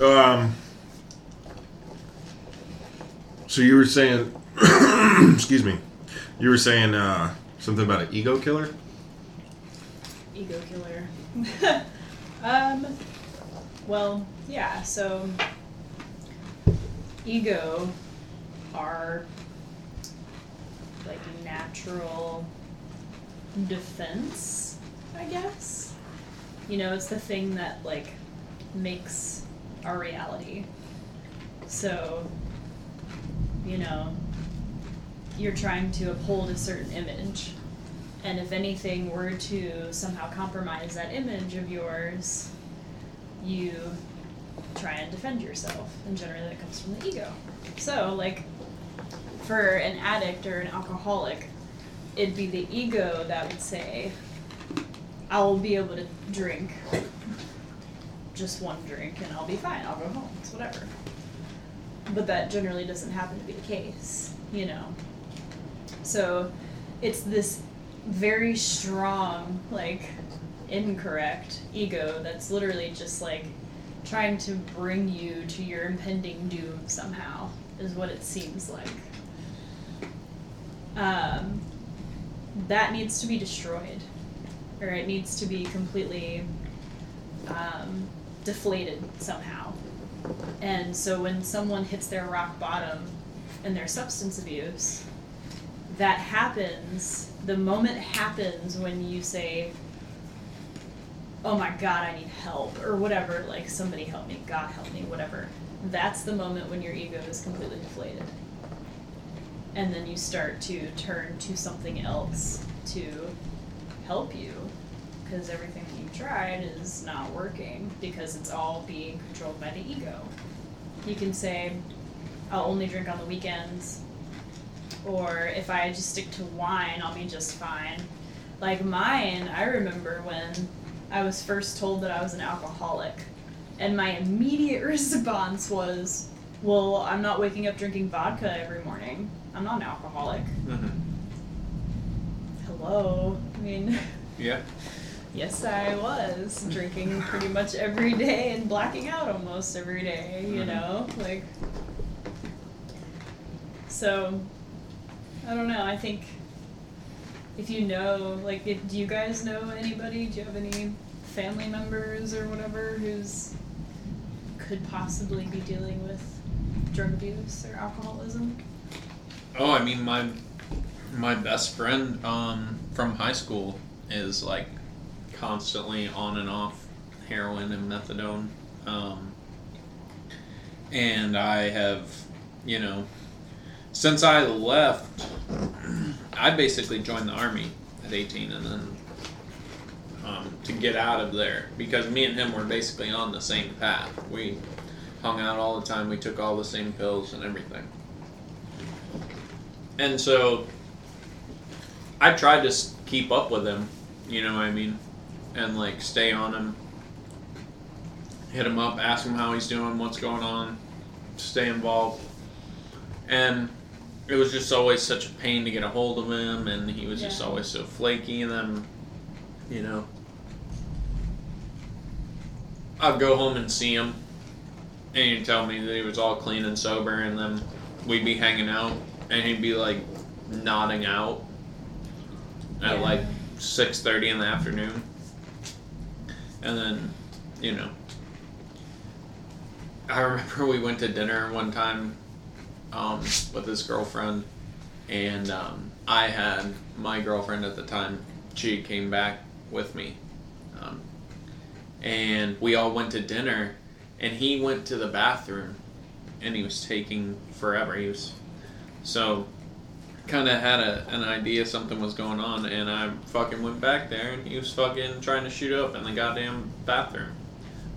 Um. So you were saying, excuse me, you were saying uh, something about an ego killer. ego killer. um, well, yeah. So, ego are like natural defense, I guess. You know, it's the thing that like makes our reality. So, you know, you're trying to uphold a certain image. And if anything were to somehow compromise that image of yours, you try and defend yourself. And generally that comes from the ego. So, like, for an addict or an alcoholic, it'd be the ego that would say, I'll be able to drink just one drink and I'll be fine. I'll go home. It's whatever. But that generally doesn't happen to be the case, you know. So it's this very strong, like, incorrect ego that's literally just like trying to bring you to your impending doom somehow, is what it seems like. Um, that needs to be destroyed, or it needs to be completely um, deflated somehow. And so when someone hits their rock bottom in their substance abuse, that happens, the moment happens when you say, oh my god, I need help, or whatever, like somebody help me, God help me, whatever. That's the moment when your ego is completely deflated. And then you start to turn to something else to help you because everything tried is not working because it's all being controlled by the ego. You can say, I'll only drink on the weekends, or if I just stick to wine, I'll be just fine. Like mine, I remember when I was first told that I was an alcoholic, and my immediate response was, Well, I'm not waking up drinking vodka every morning. I'm not an alcoholic. Mm-hmm. Hello. I mean, Yeah. Yes, I was drinking pretty much every day and blacking out almost every day, you Mhm. know? Like, so, I don't know. I think if you know, like, if, do you guys know anybody? Do you have any family members or whatever who's could possibly be dealing with drug abuse or alcoholism? Oh, I mean my my best friend um, from high school is like constantly on and off heroin and methadone, um, and I have, you know, since I left, I basically joined the army at eighteen, and then um, to get out of there because me and him were basically on the same path. We hung out all the time. We took all the same pills and everything. And so I tried to keep up with him, you know what I mean? And like stay on him, hit him up, ask him how he's doing, what's going on, stay involved. And it was just always such a pain to get a hold of him, and he was just always so flaky. And then, you know, I'd go home and see him, and he'd tell me that he was all clean and sober, and then we'd be hanging out, and he'd be like nodding out at Yeah. like six thirty in the afternoon, and then, you know, I remember we went to dinner one time um, with his girlfriend, and um, I had my girlfriend at the time. She came back with me, um, and we all went to dinner. And he went to the bathroom, and he was taking forever. He was so kind of had a, an idea something was going on, and I fucking went back there, and he was fucking trying to shoot up in the goddamn bathroom,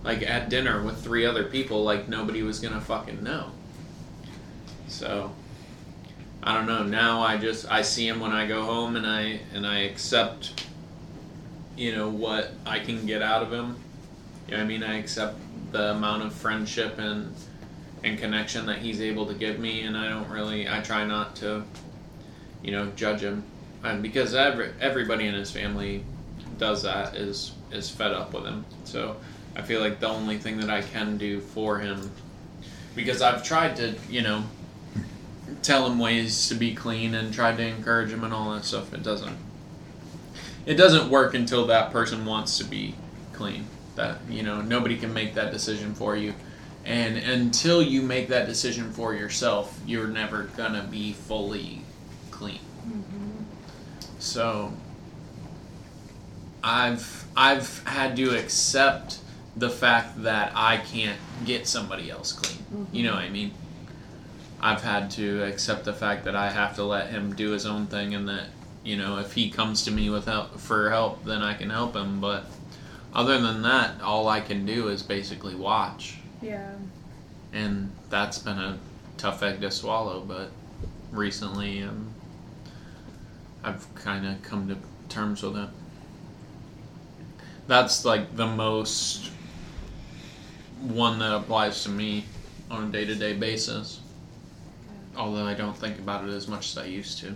like at dinner with three other people, like nobody was gonna fucking know. So I don't know. Now I just I see him when I go home, and I and I accept, you know, what I can get out of him. You know, I mean, I accept the amount of friendship and and connection that he's able to give me, and I don't really I try not to, you know, judge him, and because every everybody in his family does that is is fed up with him. So I feel like the only thing that I can do for him, because I've tried to, you know, tell him ways to be clean and tried to encourage him and all that stuff. It doesn't. It doesn't work until that person wants to be clean. That you know nobody can make that decision for you, and until you make that decision for yourself, you're never gonna be fully clean. So I've I've had to accept the fact that I can't get somebody else clean. You know what I mean? I've had to accept the fact that I have to let him do his own thing and that, you know, if he comes to me with help for help, then I can help him, but other than that, all I can do is basically watch. Yeah. And that's been a tough egg to swallow, but recently um, I've kind of come to terms with it. that's like the most one that applies to me on a day to day basis. Although I don't think about it as much as I used to.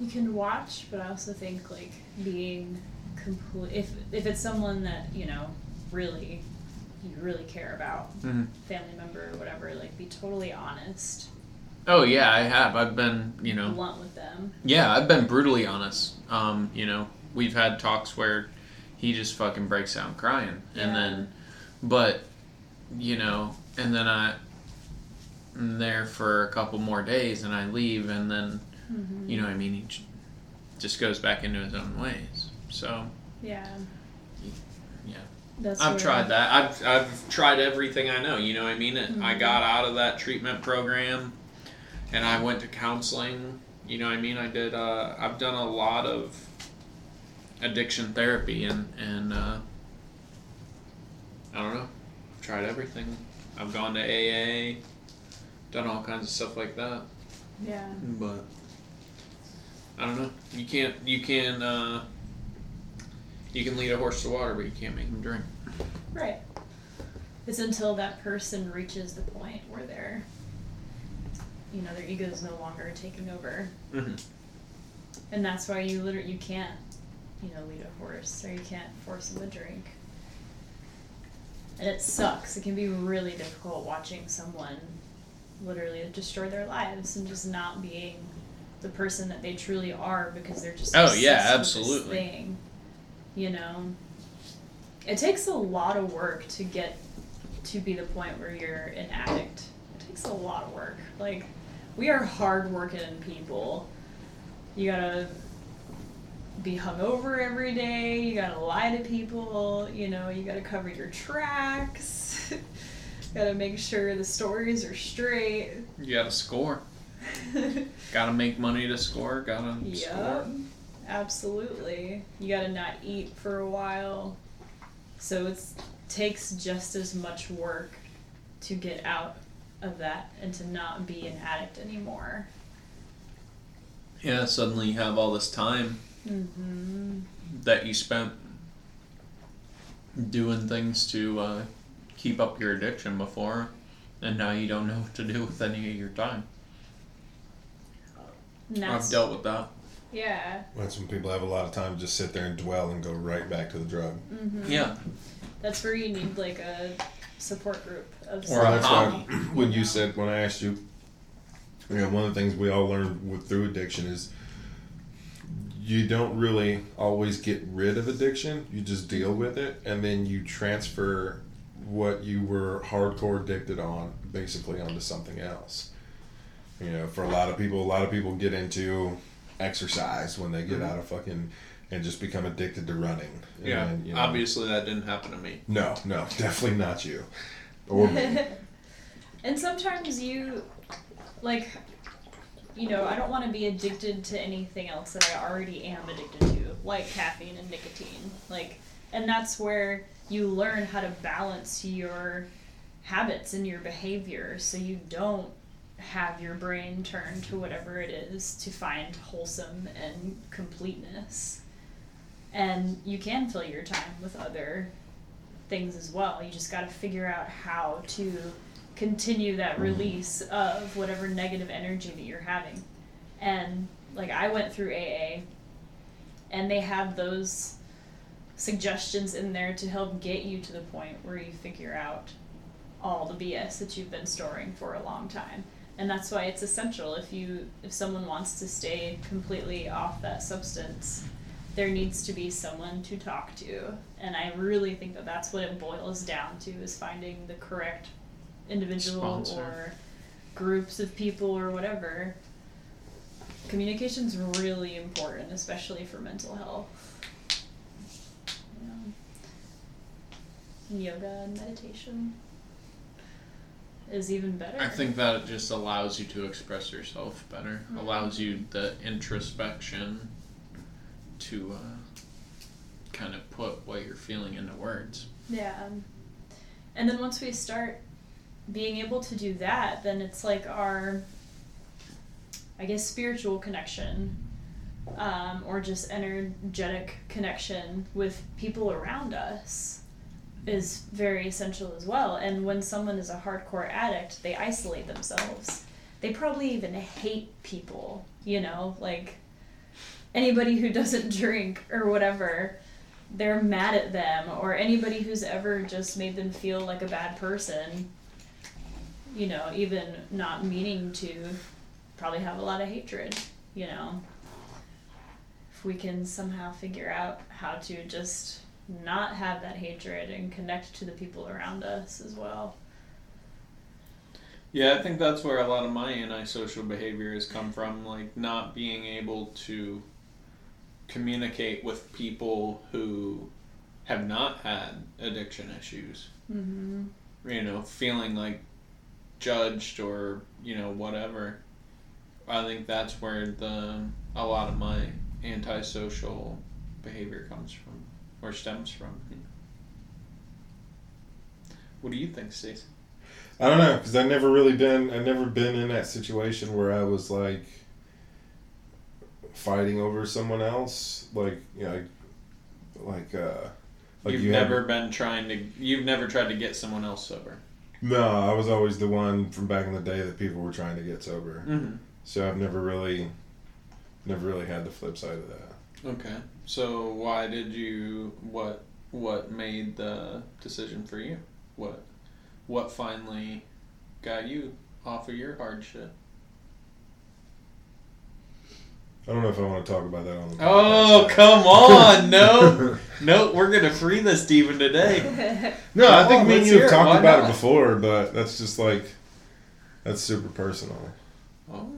You can watch, but I also think like being complete. If if it's someone that you know really you really care about, Mhm. family member or whatever, like be totally honest, Oh yeah, I have. I've been, you know, blunt with them. yeah, I've been brutally honest. Um, you know, we've had talks where he just fucking breaks out crying, and then, but, you know, and then I, am there for a couple more days, and I leave, and then, Mm-hmm. you know, I mean, he just goes back into his own ways. So Yeah. Yeah. That's I've tried that. I've I've tried everything I know. You know, what I mean, I Mhm. got out of that treatment program, and I went to counseling. You know, what I mean, I did. Uh, I've done a lot of addiction therapy, and and uh, I don't know. I've tried everything. I've gone to AA, done all kinds of stuff like that. Yeah. But I don't know. You can't. You can. Uh, you can lead a horse to water, but you can't make him drink. Right. It's until that person reaches the point where they're, you know, their ego is no longer taking over, Mm-hmm. and that's why you literally you can't, you know, lead a horse or you can't force them to drink. And it sucks. It can be really difficult watching someone literally destroy their lives and just not being the person that they truly are because they're just Oh, yeah, obsessed with this absolutely. thing. You know, it takes a lot of work to get to be the point where you're an addict. It takes a lot of work. Like, we are hardworking people. You gotta be hungover every day. You gotta lie to people. You know, you gotta cover your tracks. gotta make sure the stories are straight. You gotta score. Gotta make money to score. Gotta Yep, score. absolutely. You gotta not eat for a while. So it takes just as much work to get out of that and to not be an addict anymore. Yeah, suddenly you have all this time Mm-hmm. that you spent doing things to uh, keep up your addiction before, and now you don't know what to do with any of your time. I've dealt with that. yeah. That's when people have a lot of time to just sit there and dwell and go right back to the drug. Mm-hmm. Yeah. That's where you need like a support group of Or Well, that's why when you said when I asked you, you know, one of the things we all learn with through addiction is you don't really always get rid of addiction. You just deal with it, and then you transfer what you were hardcore addicted on basically onto something else. You know, for a lot of people, a lot of people get into exercise when they get mm-hmm. out of fucking and just become addicted to running. And Yeah. then, you know, Obviously, that didn't happen to me. No, no, definitely not you. Or me. and sometimes you, like, you know, I don't want to be addicted to anything else that I already am addicted to, like caffeine and nicotine. Like, and that's where you learn how to balance your habits and your behavior so you don't have your brain turn to whatever it is to find wholesome and completeness. And you can fill your time with other things as well. You just got to figure out how to continue that mm-hmm. release of whatever negative energy that you're having. And like I went through AA and they have those suggestions in there to help get you to the point where you figure out all the BS that you've been storing for a long time. And that's why it's essential if you if someone wants to stay completely off that substance, there needs to be someone to talk to. And I really think that that's what it boils down to is finding the correct individual Sponsor. or groups of people or whatever. Communication's really important, especially for mental health. Yoga and meditation is even better. I think that it just allows you to express yourself better, Mhm. allows you the introspection to uh, kind of put what you're feeling into words. Yeah. And then once we start being able to do that, then it's like our, I guess, spiritual connection um, or just energetic connection with people around us is very essential as well. And when someone is a hardcore addict, they isolate themselves. They probably even hate people, you know, like anybody who doesn't drink or whatever, they're mad at them, or anybody who's ever just made them feel like a bad person, you know, even not meaning to, probably have a lot of hatred, you know. If we can somehow figure out how to just not have that hatred and connect to the people around us as well. Yeah, I think that's where a lot of my antisocial behavior has come from, like not being able to communicate with people who have not had addiction issues. Mm-hmm. You know, feeling like judged or you know whatever. I think that's where the a lot of my antisocial behavior comes from or stems from. What do you think, Stacey? I don't know because I've never really been. I've never been in that situation where I was like fighting over someone else. Like you know, like uh, like you've you never been trying to. You've never tried to get someone else sober. no, I was always the one from back in the day that people were trying to get sober. Mm-hmm. So I've never really, never really had the flip side of that. Okay. So why did you? What? What made the decision for you? What? What finally got you off of your hard shit? I don't know if I want to talk about that on the. Oh come on! No, no, we're gonna free this Steven today. No, I think on, me and you have talked Why about not? it before, but that's just like, that's super personal. Oh.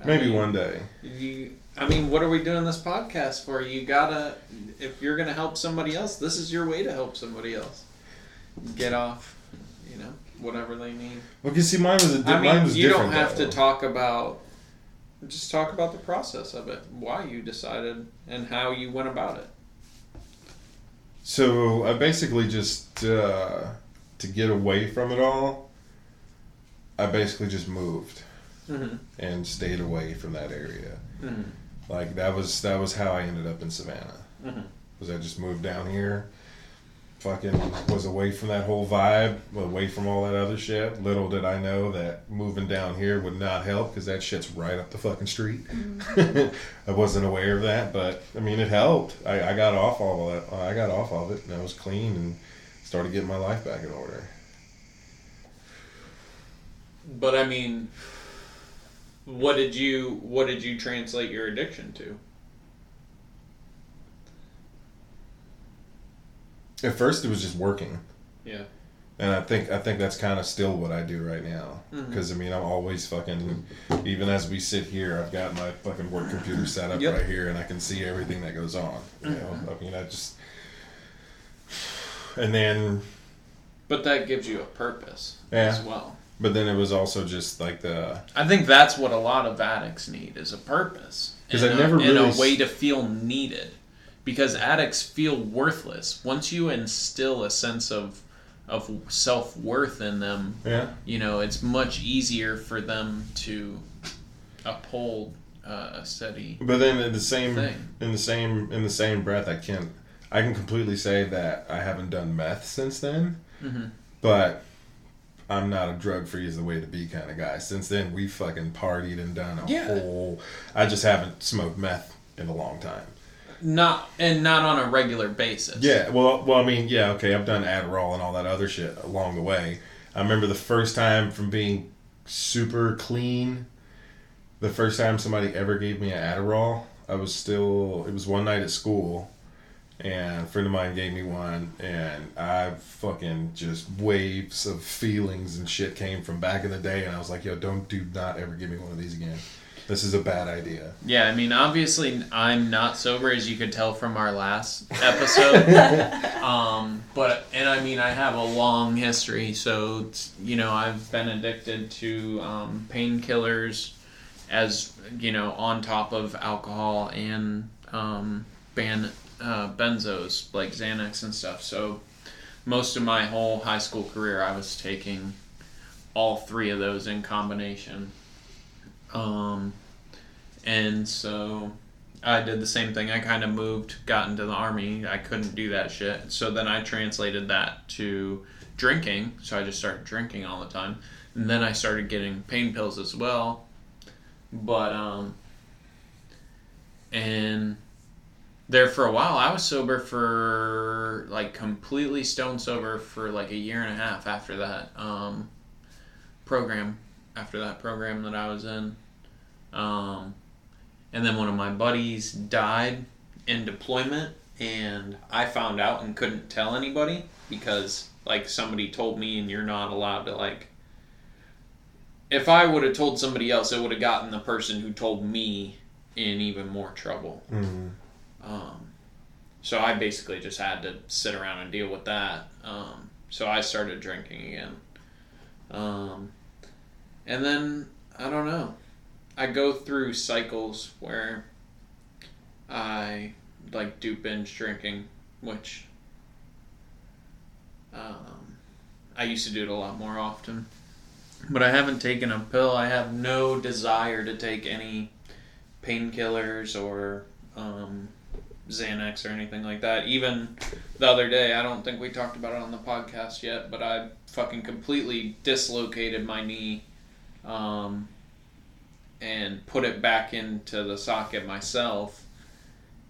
I Maybe mean, one day. You, I mean, what are we doing this podcast for? You gotta, if you're gonna help somebody else, this is your way to help somebody else. Get off, you know, whatever they need. Well, you see, mine was a di- I mine mean, was you different. don't have though. to talk about. Just talk about the process of it, why you decided, and how you went about it. So I basically just uh, to get away from it all. I basically just moved Mm-hmm. and stayed away from that area. Mm-hmm. Like that was that was how I ended up in Savannah. Mhm. Was I just moved down here? Fucking was away from that whole vibe, away from all that other shit. Little did I know that moving down here would not help because that shit's right up the fucking street. Mm-hmm. I wasn't aware of that, but I mean, it helped. I, I got off all of that. I got off of it, and I was clean and started getting my life back in order. But I mean, what did you what did you translate your addiction to? At first, it was just working. Yeah. And I think I think that's kind of still what I do right now. Because I mean, I'm always fucking. Even as we sit here, I've got my fucking work computer set up Yep. right here, and I can see everything that goes on. You know, Mhm. I mean, I just. And then, But that gives you a purpose Yeah. as well. but then it was also just like the. I think that's what a lot of addicts need is a purpose. Because I a- never and really a way to feel needed. Because addicts feel worthless. Once you instill a sense of of self worth in them, Yeah. you know, it's much easier for them to uphold uh, a steady But then in the same thing. in the same in the same breath, I can't, I can completely say that I haven't done meth since then. hmm But I'm not a drug free is the way to be kind of guy. Since then, we fucking partied and done a Yeah. whole. I just haven't smoked meth in a long time. Not and not on a regular basis. Yeah, well, well, I mean, yeah, okay, I've done Adderall and all that other shit along the way. I remember the first time from being super clean. The first time somebody ever gave me an Adderall, I was still. It was one night at school, and a friend of mine gave me one, and I fucking just waves of feelings and shit came from back in the day, and I was like, yo, don't do not ever give me one of these again. This is a bad idea. Yeah, I mean, obviously, I'm not sober, as you could tell from our last episode. um, but and I mean, I have a long history, so it's, you know, I've been addicted to um, painkillers, as you know, on top of alcohol and um, ban uh, benzos like Xanax and stuff. So most of my whole high school career, I was taking all three of those in combination. Um, and so I did the same thing. I kind of moved, got into the army. I couldn't do that shit. So then I translated that to drinking. So I just started drinking all the time. And then I started getting pain pills as well. But, um, and there for a while, I was sober for like completely stone sober for like a year and a half after that um, program, after that program that I was in. Um, and then one of my buddies died in deployment, and I found out and couldn't tell anybody because like somebody told me, and you're not allowed to like. If I would have told somebody else, it would have gotten the person who told me in even more trouble. Mhm. Um, so I basically just had to sit around and deal with that. Um, so I started drinking again. Um, and then, I don't know. I go through cycles where I like do binge drinking, which um, I used to do it a lot more often. But I haven't taken a pill. I have no desire to take any painkillers or um, Xanax or anything like that. Even the other day, I don't think we talked about it on the podcast yet, but I fucking completely dislocated my knee um, and put it back into the socket myself.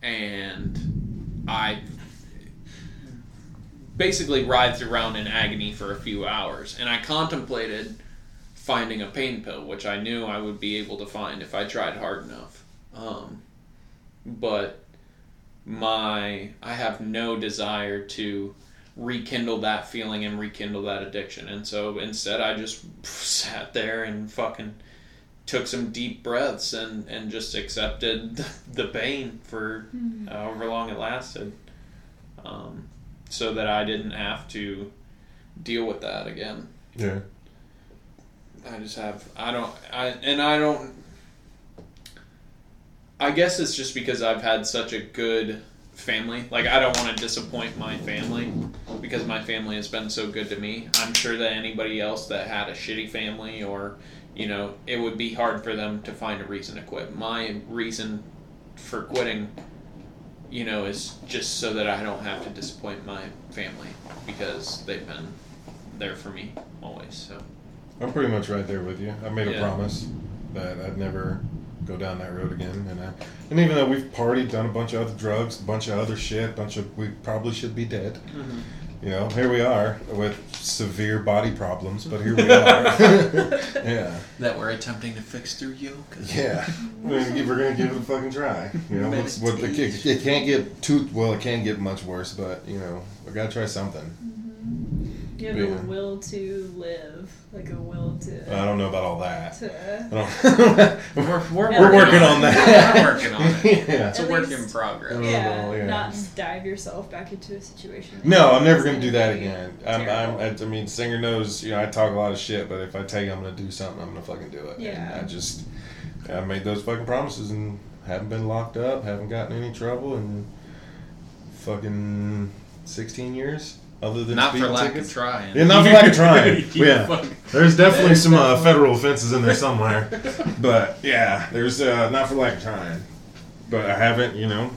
And I basically writhed around in agony for a few hours. And I contemplated finding a pain pill, which I knew I would be able to find if I tried hard enough. Um, but my I have no desire to rekindle that feeling and rekindle that addiction. And so instead I just sat there and fucking took some deep breaths and, and just accepted the pain for however long it lasted. Um, so that I didn't have to deal with that again. Yeah. I just have I don't I and I don't I guess it's just because I've had such a good family. Like I don't want to disappoint my family because my family has been so good to me. I'm sure that anybody else that had a shitty family or you know, it would be hard for them to find a reason to quit. My reason for quitting you know is just so that I don't have to disappoint my family because they've been there for me always. So I'm pretty much right there with you. I made a promise that I'd never go down that road again, and I, and even though we've partied, done a bunch of other drugs, a bunch of other shit, a bunch of we probably should be dead. Mm-hmm. You know, here we are with severe body problems, but here we are. yeah, that we're attempting to fix through yoga. yeah. We're gonna give, we're gonna give it a fucking try. You know, what's, what the, it, it can't get too well. It can get much worse, but you know, we gotta try something. You have Yeah. a will to live, like a will to. I don't know about all that. to I. We're, we're, We're working on that. we're working on it. yeah. It's a At work in progress. Yeah, yeah. not dive yourself back into a situation. No, I'm never gonna do that again. I'm, I'm. I, I mean, Singer knows, you know, I talk a lot of shit, but if I tell you I'm gonna do something, I'm gonna fucking do it. And Yeah. I just, I made those fucking promises and haven't been locked up, haven't gotten any trouble in fucking 16 years, other than Not for lack tickets. of trying. Yeah, not for lack of trying. Yeah, there's definitely some uh, federal offenses in there somewhere, but yeah, there's uh, not for lack of trying. But I haven't, you know.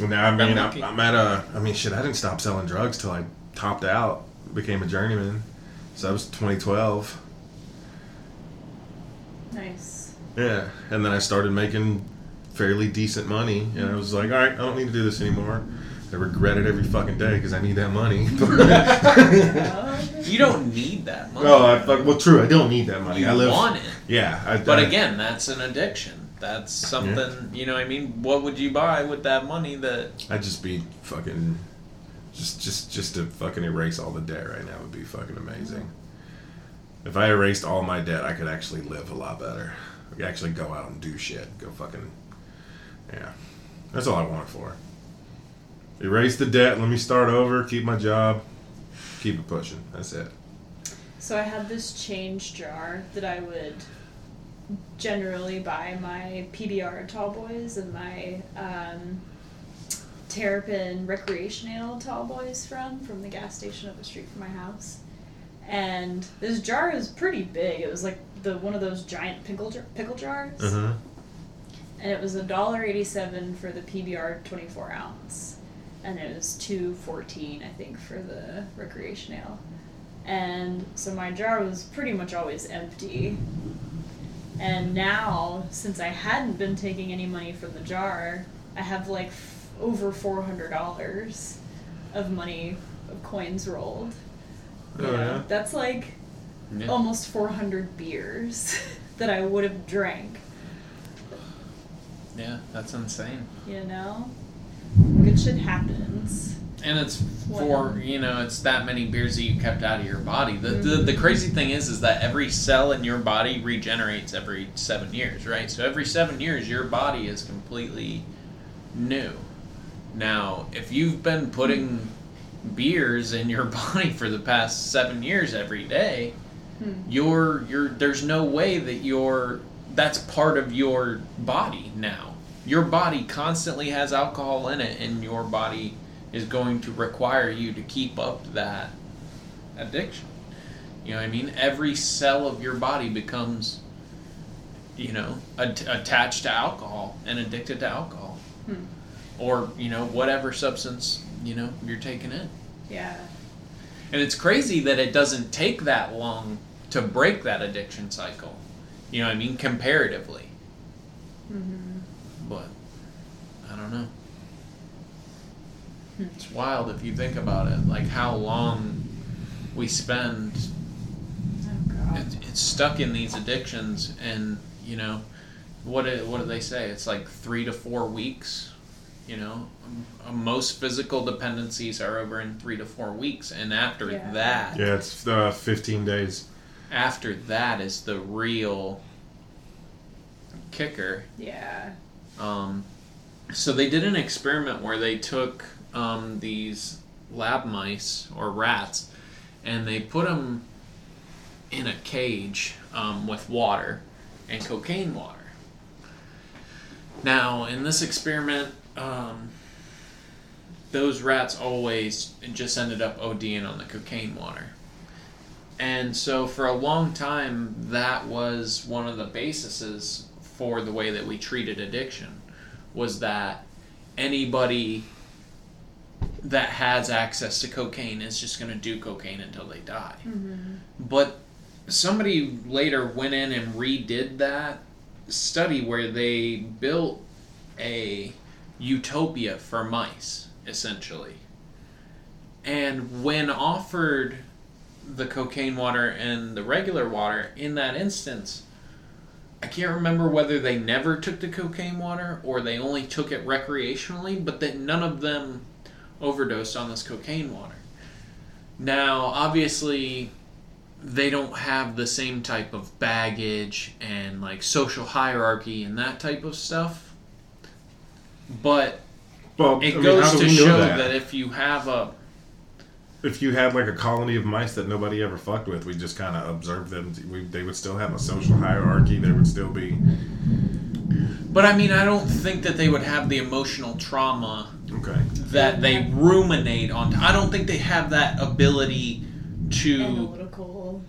And now I mean, I'm, lucky. I'm at a. I mean, shit. I didn't stop selling drugs till I topped out, became a journeyman. So that was 2012. Nice. Yeah, and then I started making fairly decent money, and I was like, all right, I don't need to do this anymore. I regret it every fucking day because I need that money. You don't need that money. oh, I, fuck- well, true. I don't need that money. you I live. want it. Yeah, I, But I- again, that's an addiction. That's something, you know what I mean? What would you buy with that money that I'd just be fucking, just just just to fucking erase all the debt right now would be fucking amazing. If I erased all my debt, I could actually live a lot better. I could actually go out and do shit. Go fucking, yeah. That's all I want it for. Erase the debt. Let me start over. Keep my job. Keep it pushing. That's it. So I had this change jar that I would generally buy my PBR tall boys and my um, Terrapin recreation ale tall boys from from the gas station up the street from my house. And this jar is pretty big. It was like the one of those giant pickle jar, pickle jars. Uh huh. and it was a dollar eighty-seven for the PBR twenty-four ounce, and it was two fourteen, I think, for the recreation ale. And so my jar was pretty much always empty. And now, since I hadn't been taking any money from the jar, I have like f- over four hundred dollars of money of coins rolled. Oh, know, yeah? That's like Yeah. almost four hundred beers that I would have drank. yeah, that's insane. You know, good shit happens. And it's for you know, it's that many beers that you kept out of your body. The, the Mhm. the crazy thing is, is that every cell in your body regenerates every seven years, right? So every seven years, your body is completely new. Now, if you've been putting beers in your body for the past seven years every day, Hmm. you're you're there's no way that you're that's part of your body now. Your body constantly has alcohol in it and your body is going to require you to keep up that addiction. You know what I mean? Every cell of your body becomes you know, at- attached to alcohol and addicted to alcohol. Hmm. Or, you know, whatever substance, you know, you're taking in. Yeah. And it's crazy that it doesn't take that long to break that addiction cycle. You know what I mean? Comparatively. hmm But I don't know. It's wild if you think about it. Like how long we spend. Oh it, it's stuck in these addictions and you know what do, what do they say it's like three to four weeks you know Um, most physical dependencies are over in three to four weeks and after Yeah. that Yeah, it's uh, 15 days. after that is the real kicker. Yeah. Um, so they did an experiment where they took um, these lab mice or rats and they put them in a cage um, with water and cocaine water. Now, in this experiment, um, those rats always just ended up ODing on the cocaine water. And so, for a long time, that was one of the bases for the way that we treated addiction was that anybody that has access to cocaine is just going to do cocaine until they die. Mm-hmm. But somebody later went in and redid that study where they built a utopia for mice, essentially. And when offered the cocaine water and the regular water, in that instance, I can't remember whether they never took the cocaine water or they only took it recreationally, but that none of them overdosed on this cocaine water. Now, obviously, they don't have the same type of baggage and like social hierarchy and that type of stuff. But Well, it I goes do to show that? that? if you have a if you had like a colony of mice that nobody ever fucked with, we just kind of observed them. We, they would still have a social hierarchy. There would still be but I mean I don't think that they would have the emotional trauma okay. that they ruminate on. I don't think they have that ability to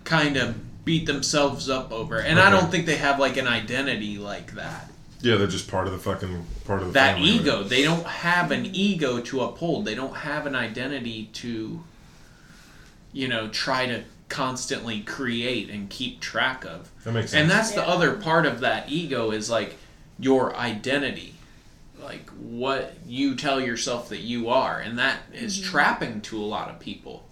kind of beat themselves up over. And I don't think they have like an identity like that. Yeah, they're just part of the fucking part of the that family. ego they don't have an ego to uphold they don't have an identity to you know try to constantly create and keep track of. That makes sense. and that's the other part of that ego is like your identity. Like what you tell yourself that you are and that is mm-hmm. trapping to a lot of people.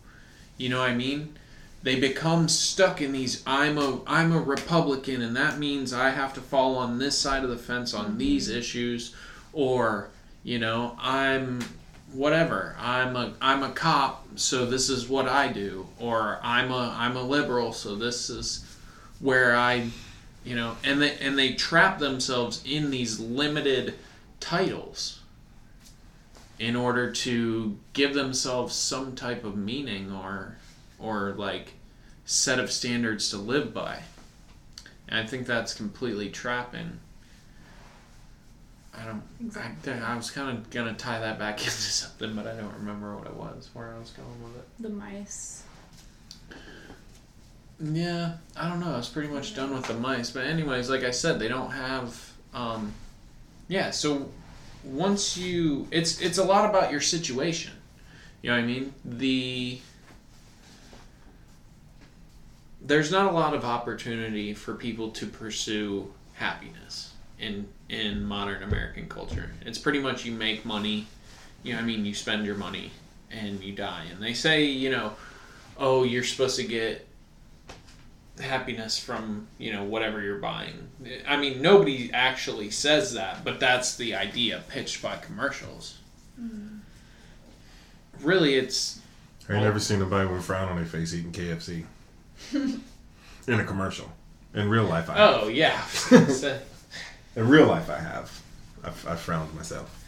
You know what i mean? They become stuck in these i'm a i'm a republican and that means i have to fall on this side of the fence on these mm-hmm. issues or you know i'm whatever. I'm a i'm a cop so this is what i do. Or i'm a i'm a liberal so this is where i you know and they and they trap themselves in these limited titles in order to give themselves some type of meaning or or like set of standards to live by. And i think that's completely trapping i don't Exactly. I, I was kind of gonna tie that back into something but i don't remember what it was where i was going with it The mice. yeah, I don't know. I was pretty much done with the mice. But anyways, like I said, they don't have um, Yeah, so once you it's it's a lot about your situation. You know what I mean? The there's not a lot of opportunity for people to pursue happiness in in modern American culture. It's pretty much you make money, you know I mean, you spend your money and you die. And they say, you know, oh, you're supposed to get happiness from you know whatever you're buying. I mean, nobody actually says that, but that's the idea pitched by commercials. Hmm. Really, it's I ain't never seen a nobody with a frown on their face eating KFC in a commercial. In real life, I oh, have. oh yeah. So- In real life, I have. I've, I've frowned myself.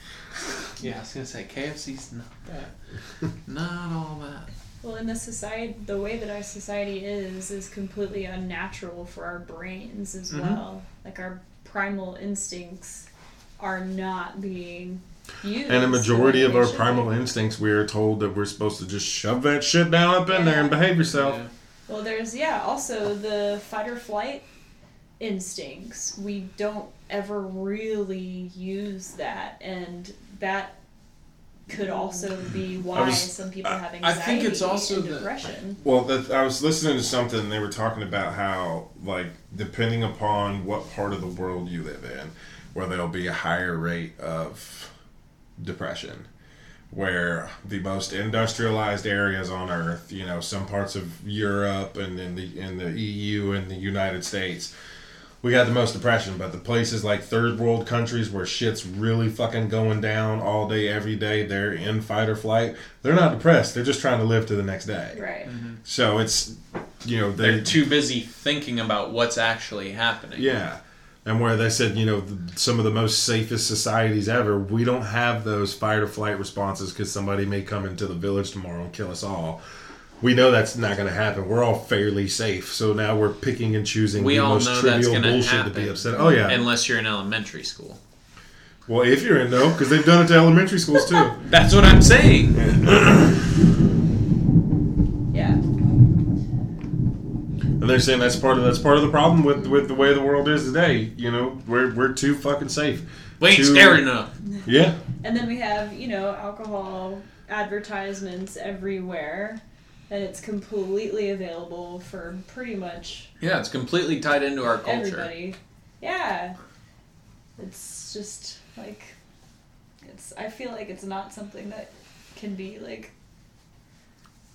yeah, I was gonna say KFC's not that, not all that. Well, in the society, the way that our society is, is completely unnatural for our brains as Mhm. well. Like our primal instincts are not being used. And a majority of our primal instincts, we are told that we're supposed to just shove that shit down up in there and behave yourself. Yeah. Well, there's yeah, also the fight or flight instincts. We don't ever really use that, and that could also be why was- some people have I anxiety think it's also and the- depression. Well, that, I was listening to something and they were talking about how, like, depending upon what part of the world you live in, where there'll be a higher rate of depression. Where the most industrialized areas on Earth, you know, some parts of Europe and in the in the EU and the United States, we got the most depression. But the places like third world countries where shit's really fucking going down all day, every day, they're in fight or flight. They're not depressed. They're just trying to live to the next day. Right. Mm-hmm. So it's, you know, They're too busy thinking about what's actually happening. yeah. And where they said, you know, the, some of the most safest societies ever, we don't have those fight or flight responses because somebody may come into the village tomorrow and kill us all. We know that's not going to happen. We're all fairly safe. So now we're picking and choosing We the all most know that's trivial gonna bullshit happen. to be upset. Oh, yeah. Unless you're in elementary school. well, if you're in, though, because they've done it to elementary schools too. That's what I'm saying. Yeah. And they're saying that's part of that's part of the problem with with the way the world is today. You know, we're we're too fucking safe. We ain't Too- scared enough. Yeah. And then we have, you know, alcohol advertisements everywhere. And it's completely available for pretty much Yeah, it's completely tied into our culture. everybody. Yeah. It's just like it's I feel like it's not something that can be like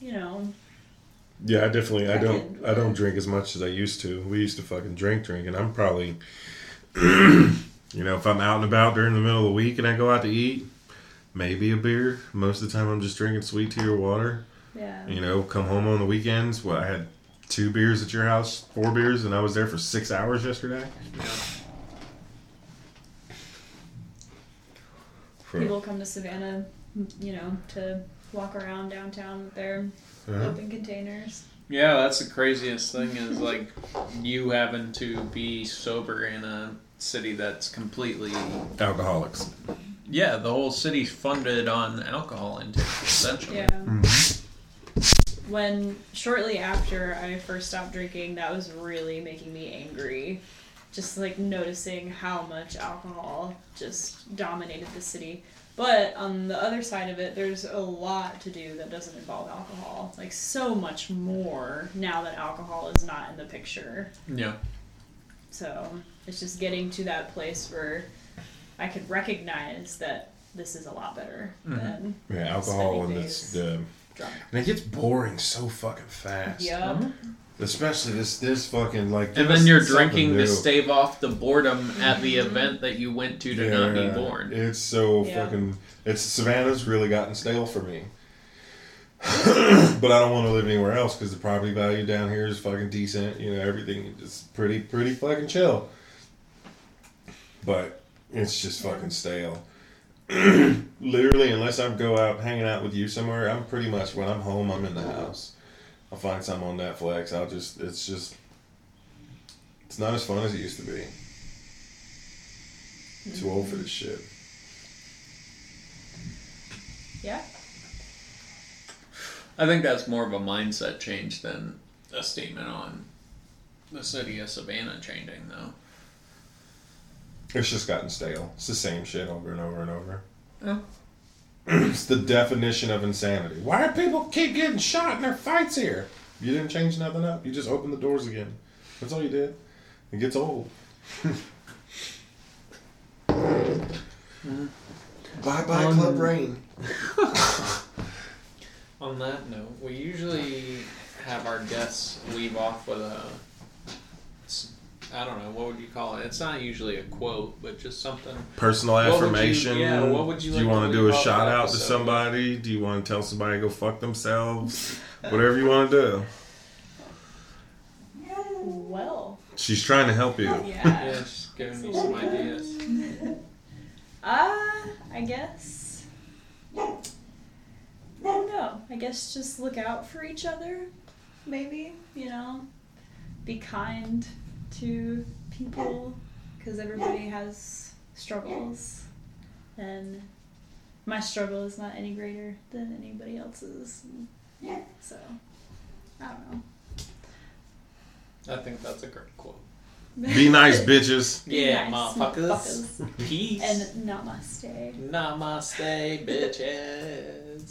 you know, Yeah, I definitely I don't I don't drink as much as I used to. We used to fucking drink drink and I'm probably you know, if I'm out and about during the middle of the week and I go out to eat, maybe a beer. Most of the time I'm just drinking sweet tea or water. Yeah. You know, come home on the weekends. What I had two beers at your house, four beers, and I was there for six hours yesterday. People come to Savannah, you know, to walk around downtown with their Uh-huh. open containers. Yeah, that's the craziest thing is like you having to be sober in a city that's completely Alcoholics. yeah, the whole city's funded on alcohol intake essentially. Yeah. When shortly after I first stopped drinking, that was really making me angry. Just like noticing how much alcohol just dominated the city. But on the other side of it, there's a lot to do that doesn't involve alcohol. Like so much more now that alcohol is not in the picture. Yeah. So it's just getting to that place where I could recognize that this is a lot better Mhm. than Yeah, alcohol and it's the drunk. And it gets boring so fucking fast. Yup. Especially this this fucking like. And then you're drinking new. to stave off the boredom at the mm-hmm. event that you went to to not be Yeah, born. It's so Yeah. fucking. It's Savannah's really gotten stale for me. but I don't want to live anywhere else because the property value down here is fucking decent. You know, everything is pretty pretty fucking chill. But it's just fucking stale. Literally, unless I go out hanging out with you somewhere, I'm pretty much when I'm home, I'm in the house. I'll find something on Netflix. I'll just. It's just. It's not as fun as it used to be. Too old for this shit. Yeah. I think that's more of a mindset change than a statement on the city of Savannah changing, though. It's just gotten stale. It's the same shit over and over and over. Oh. it's the definition of insanity. Why do people keep getting shot in their fights here? You didn't change nothing up. You just opened the doors again. That's all you did. It gets old. Bye bye, Um, Club Rain. On that note, we usually have our guests leave off with a. s- I don't know, what would you call it? It's not usually a quote, but just something. Personal What would you- affirmation. yeah, what would you do you like to want to do a shout the out to somebody? Do you want to tell somebody to go fuck themselves? Whatever you want to do. Well, She's trying to help you. Yeah, yeah. just giving me some ideas. Uh, I guess. I don't know. I guess just look out for each other, maybe, you know? Be kind to people, because everybody has struggles. And my struggle is not any greater than anybody else's. Yeah, so, I don't know. I think that's a great quote. Be nice, bitches. Be Yeah, nice, motherfuckers. Peace. And namaste. Namaste, bitches.